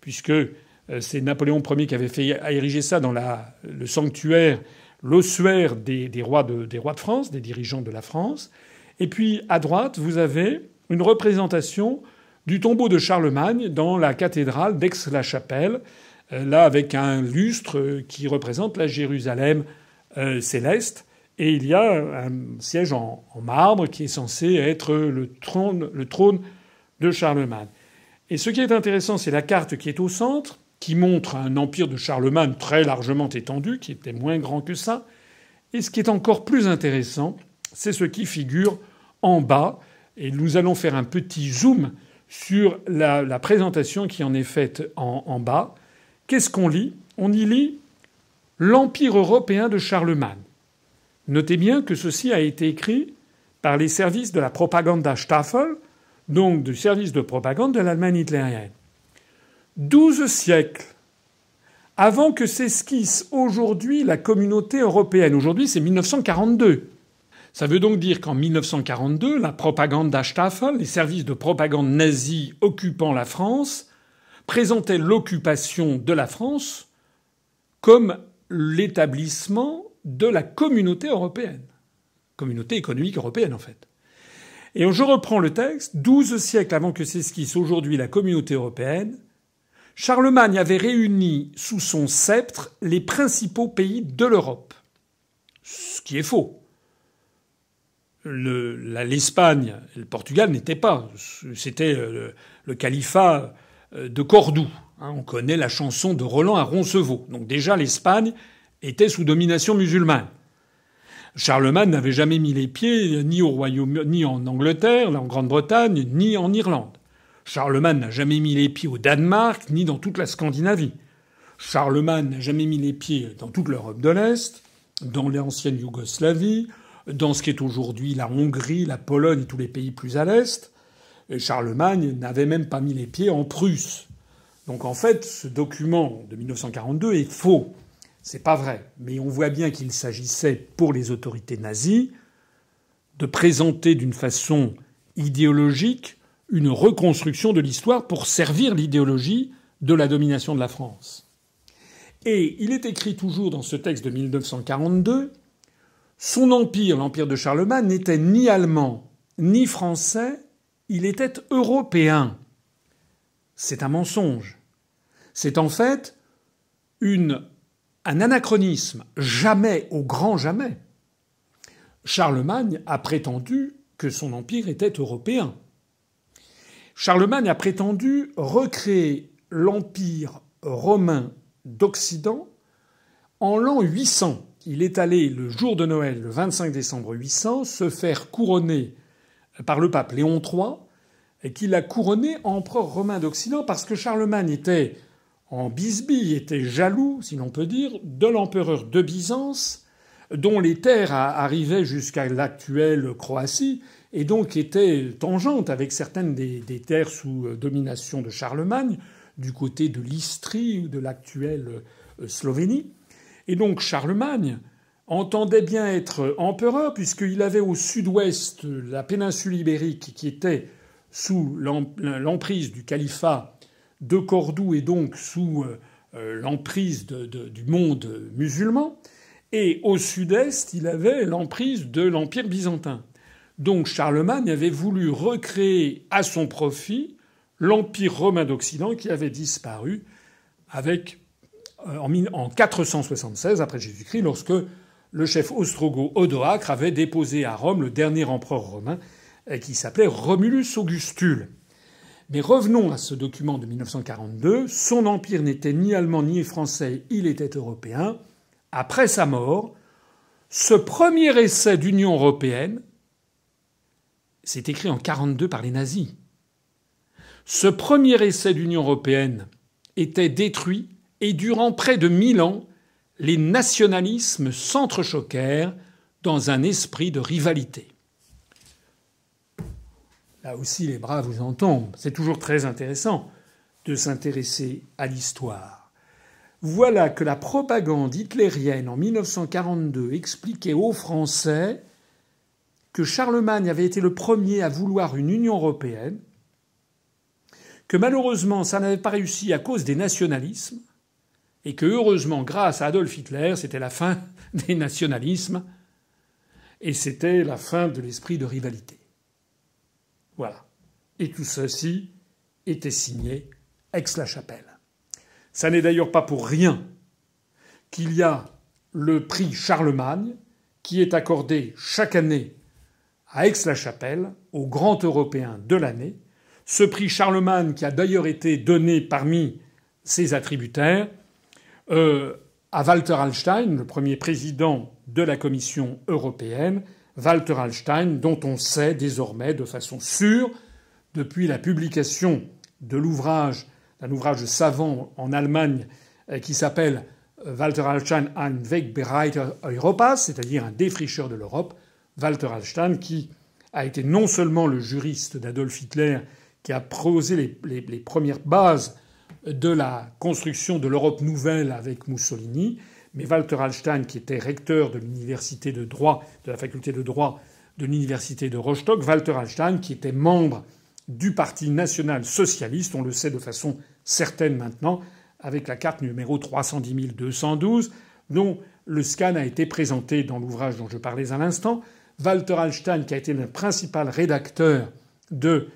puisque euh, c'est Napoléon Ier qui avait fait ça dans le sanctuaire, l'ossuaire des rois de France, des dirigeants de la France. Et puis à droite, vous avez une représentation du tombeau de Charlemagne dans la cathédrale d'Aix-la-Chapelle, euh, là avec un lustre qui représente la Jérusalem euh, céleste. Et il y a un siège en, marbre qui est censé être le trône, le trône de Charlemagne. Et ce qui est intéressant, c'est la carte qui est au centre, qui montre un empire de Charlemagne très largement étendu, qui était moins grand que ça. Et ce qui est encore plus intéressant, c'est ce qui figure en bas. Et nous allons faire un petit zoom sur la, présentation qui en est faite en, bas. Qu'est-ce qu'on lit? On y lit l'Empire européen de Charlemagne. Notez bien que ceci a été écrit par les services de la Propaganda-Staffel, donc du service de propagande de l'Allemagne hitlérienne. Douze siècles avant que s'esquisse aujourd'hui la communauté européenne. Aujourd'hui, c'est 1942. Ça veut donc dire qu'en 1942, la Propaganda-Staffel, les services de propagande nazis occupant la France, présentaient l'occupation de la France comme l'établissement de la communauté européenne. Communauté économique européenne, en fait. Et je reprends le texte. Douze siècles avant que s'esquisse aujourd'hui la communauté européenne, Charlemagne avait réuni sous son sceptre les principaux pays de l'Europe. Ce qui est faux. L'Espagne et le Portugal n'étaient pas. C'était le, le, califat euh, de Cordoue. Hein. on connaît la chanson de Roland à Roncevaux. Donc déjà, l'Espagne était sous domination musulmane. Charlemagne n'avait jamais mis les pieds ni au Royaume, ni en Angleterre, en Grande-Bretagne, ni en Irlande. Charlemagne n'a jamais mis les pieds au Danemark, ni dans toute la Scandinavie. Charlemagne n'a jamais mis les pieds dans toute l'Europe de l'Est, dans l'ancienne Yougoslavie, dans ce qui est aujourd'hui la Hongrie, la Pologne et tous les pays plus à l'Est. Charlemagne n'avait même pas mis les pieds en Prusse. Donc en fait, ce document de 1942 est faux. C'est pas vrai. Mais on voit bien qu'il s'agissait pour les autorités nazies de présenter d'une façon idéologique une reconstruction de l'histoire pour servir l'idéologie de la domination de la France. Et il est écrit toujours dans ce texte de 1942 son empire, l'empire de Charlemagne, n'était ni allemand ni français, il était européen. C'est un mensonge. C'est en fait un anachronisme. Jamais, au grand jamais, Charlemagne a prétendu que son empire était européen. Charlemagne a prétendu recréer l'empire romain d'Occident en l'an 800. Il est allé le jour de Noël, le 25 décembre 800, se faire couronner par le pape Léon III, et qu'il a couronné empereur romain d'Occident parce que Charlemagne était en bisbille, était jaloux, si l'on peut dire, de l'empereur de Byzance, dont les terres arrivaient jusqu'à l'actuelle Croatie, et donc étaient tangentes avec certaines des, terres sous euh, domination de Charlemagne, du côté de l'Istrie ou de l'actuelle euh, Slovénie. Et donc Charlemagne entendait bien être empereur, puisqu'il avait au sud-ouest la péninsule ibérique qui était sous l'emprise du califat de Cordoue et donc sous euh, euh, l'emprise du monde musulman. Et au sud-est, il avait l'emprise de l'Empire byzantin. Donc Charlemagne avait voulu recréer à son profit l'Empire romain d'Occident qui avait disparu avec, en 476 après Jésus-Christ, lorsque le chef ostrogo Odoacre avait déposé à Rome le dernier empereur romain qui s'appelait Romulus Augustule. Mais revenons à ce document de 1942. Son empire n'était ni allemand ni français, il était européen. Après sa mort, ce premier essai d'Union européenne, c'est écrit en 1942 par les nazis. Ce premier essai d'Union européenne était détruit et durant près de mille ans, les nationalismes s'entrechoquèrent dans un esprit de rivalité. Là aussi, les bras vous en tombent. C'est toujours très intéressant de s'intéresser à l'histoire. Voilà que la propagande hitlérienne en 1942 expliquait aux Français que Charlemagne avait été le premier à vouloir une Union européenne, que malheureusement ça n'avait pas réussi à cause des nationalismes, et que heureusement, grâce à Adolf Hitler, c'était la fin (laughs) des nationalismes, et c'était la fin de l'esprit de rivalité. Voilà. Et tout ceci était signé Aix-la-Chapelle. Ça n'est d'ailleurs pas pour rien qu'il y a le prix Charlemagne qui est accordé chaque année à Aix-la-Chapelle au grand européen de l'année. Ce prix Charlemagne qui a d'ailleurs été donné parmi ses attributaires euh, à Walter Hallstein, le premier président de la Commission européenne, Walter Hallstein, dont on sait désormais de façon sûre, depuis la publication de l'ouvrage, d'un ouvrage savant en Allemagne euh, qui s'appelle Walter Hallstein, un Wegbereiter Europas, c'est-à-dire un défricheur de l'Europe. Walter Hallstein, qui a été non seulement le juriste d'Adolf Hitler, qui a posé les premières bases de la construction de l'Europe nouvelle avec Mussolini, mais Walter Hallstein, qui était recteur de l'université de droit, de la faculté de droit de l'université de Rostock, Walter Hallstein, qui était membre du Parti national socialiste, on le sait de façon certaine maintenant, avec la carte numéro 310 212, dont le scan a été présenté dans l'ouvrage dont je parlais à l'instant. Walter Hallstein, qui a été le principal rédacteur de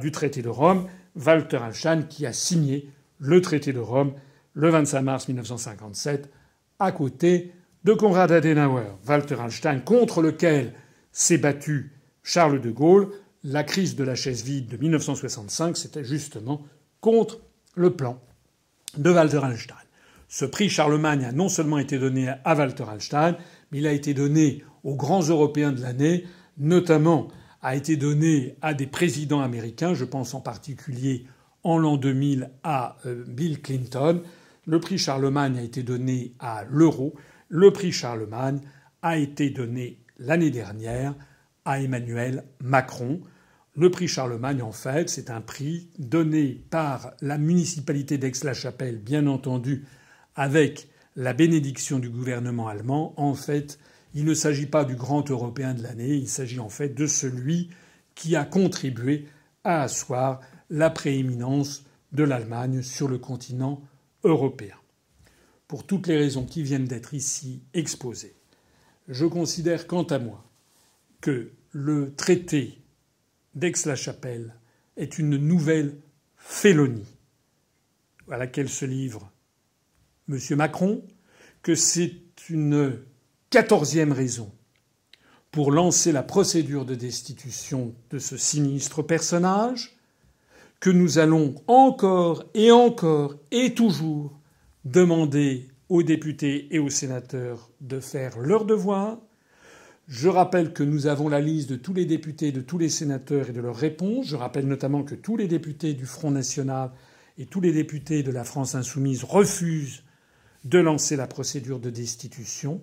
du traité de Rome, Walter Hallstein, qui a signé le traité de Rome le 25 mars 1957, à côté de Konrad Adenauer. Walter Hallstein, contre lequel s'est battu Charles de Gaulle. La crise de la chaise vide de 1965, c'était justement contre le plan de Walter Hallstein. Ce prix Charlemagne a non seulement été donné à Walter Hallstein, mais il a été donné aux grands Européens de l'année, notamment a été donné à des présidents américains. Je pense en particulier en l'an 2000 à euh, Bill Clinton. Le prix Charlemagne a été donné à l'euro. Le prix Charlemagne a été donné l'année dernière à Emmanuel Macron. Le prix Charlemagne, en fait, c'est un prix donné par la municipalité d'Aix-la-Chapelle, bien entendu, avec la bénédiction du gouvernement allemand. En fait, il ne s'agit pas du grand Européen de l'année, il s'agit en fait de celui qui a contribué à asseoir la prééminence de l'Allemagne sur le continent européen. Pour toutes les raisons qui viennent d'être ici exposées, je considère quant à moi que le traité d'Aix-la-Chapelle est une nouvelle félonie à laquelle se livre M. Macron, que c'est une quatorzième raison pour lancer la procédure de destitution de ce sinistre personnage, que nous allons encore et encore et toujours demander aux députés et aux sénateurs de faire leur devoir, je rappelle que nous avons la liste de tous les députés, de tous les sénateurs et de leurs réponses. Je rappelle notamment que tous les députés du Front National et tous les députés de la France Insoumise refusent de lancer la procédure de destitution,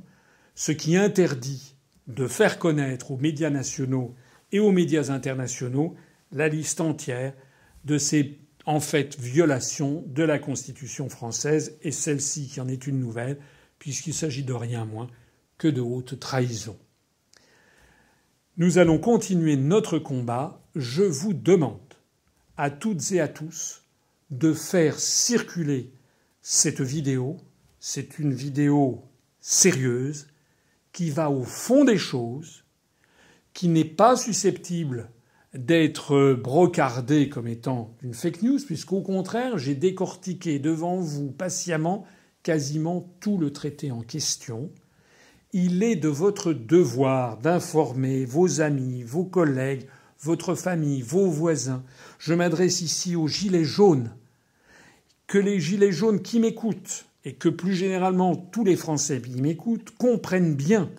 ce qui interdit de faire connaître aux médias nationaux et aux médias internationaux la liste entière de ces en fait violations de la Constitution française et celle-ci qui en est une nouvelle puisqu'il s'agit de rien moins que de haute trahison. Nous allons continuer notre combat. Je vous demande à toutes et à tous de faire circuler cette vidéo. C'est une vidéo sérieuse qui va au fond des choses, qui n'est pas susceptible d'être brocardée comme étant une fake news, puisqu'au contraire, j'ai décortiqué devant vous patiemment quasiment tout le traité en question il est de votre devoir d'informer vos amis, vos collègues, votre famille, vos voisins. Je m'adresse ici aux gilets jaunes. Que les gilets jaunes qui m'écoutent, et que plus généralement tous les Français qui m'écoutent, comprennent bien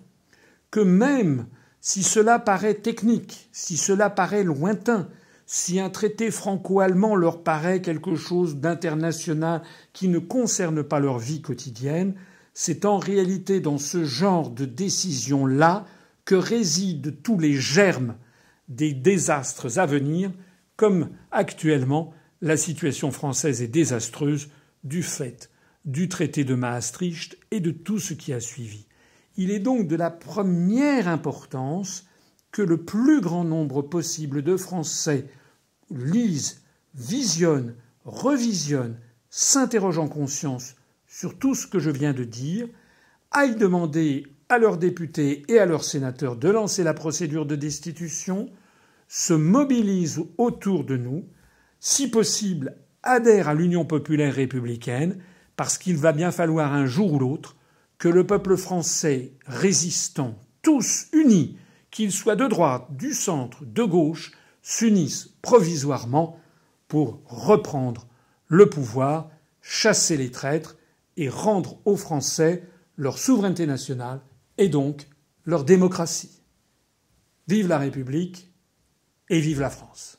que même si cela paraît technique, si cela paraît lointain, si un traité franco-allemand leur paraît quelque chose d'international qui ne concerne pas leur vie quotidienne, c'est en réalité dans ce genre de décision-là que résident tous les germes des désastres à venir, comme actuellement la situation française est désastreuse du fait du traité de Maastricht et de tout ce qui a suivi. Il est donc de la première importance que le plus grand nombre possible de Français lisent, visionnent, revisionnent, s'interrogent en conscience sur tout ce que je viens de dire, aillent demander à leurs députés et à leurs sénateurs de lancer la procédure de destitution, se mobilisent autour de nous, si possible adhèrent à l'Union populaire républicaine, parce qu'il va bien falloir un jour ou l'autre que le peuple français résistant, tous unis, qu'ils soient de droite, du centre, de gauche, s'unissent provisoirement pour reprendre le pouvoir, chasser les traîtres et rendre aux Français leur souveraineté nationale et donc leur démocratie. Vive la République et vive la France.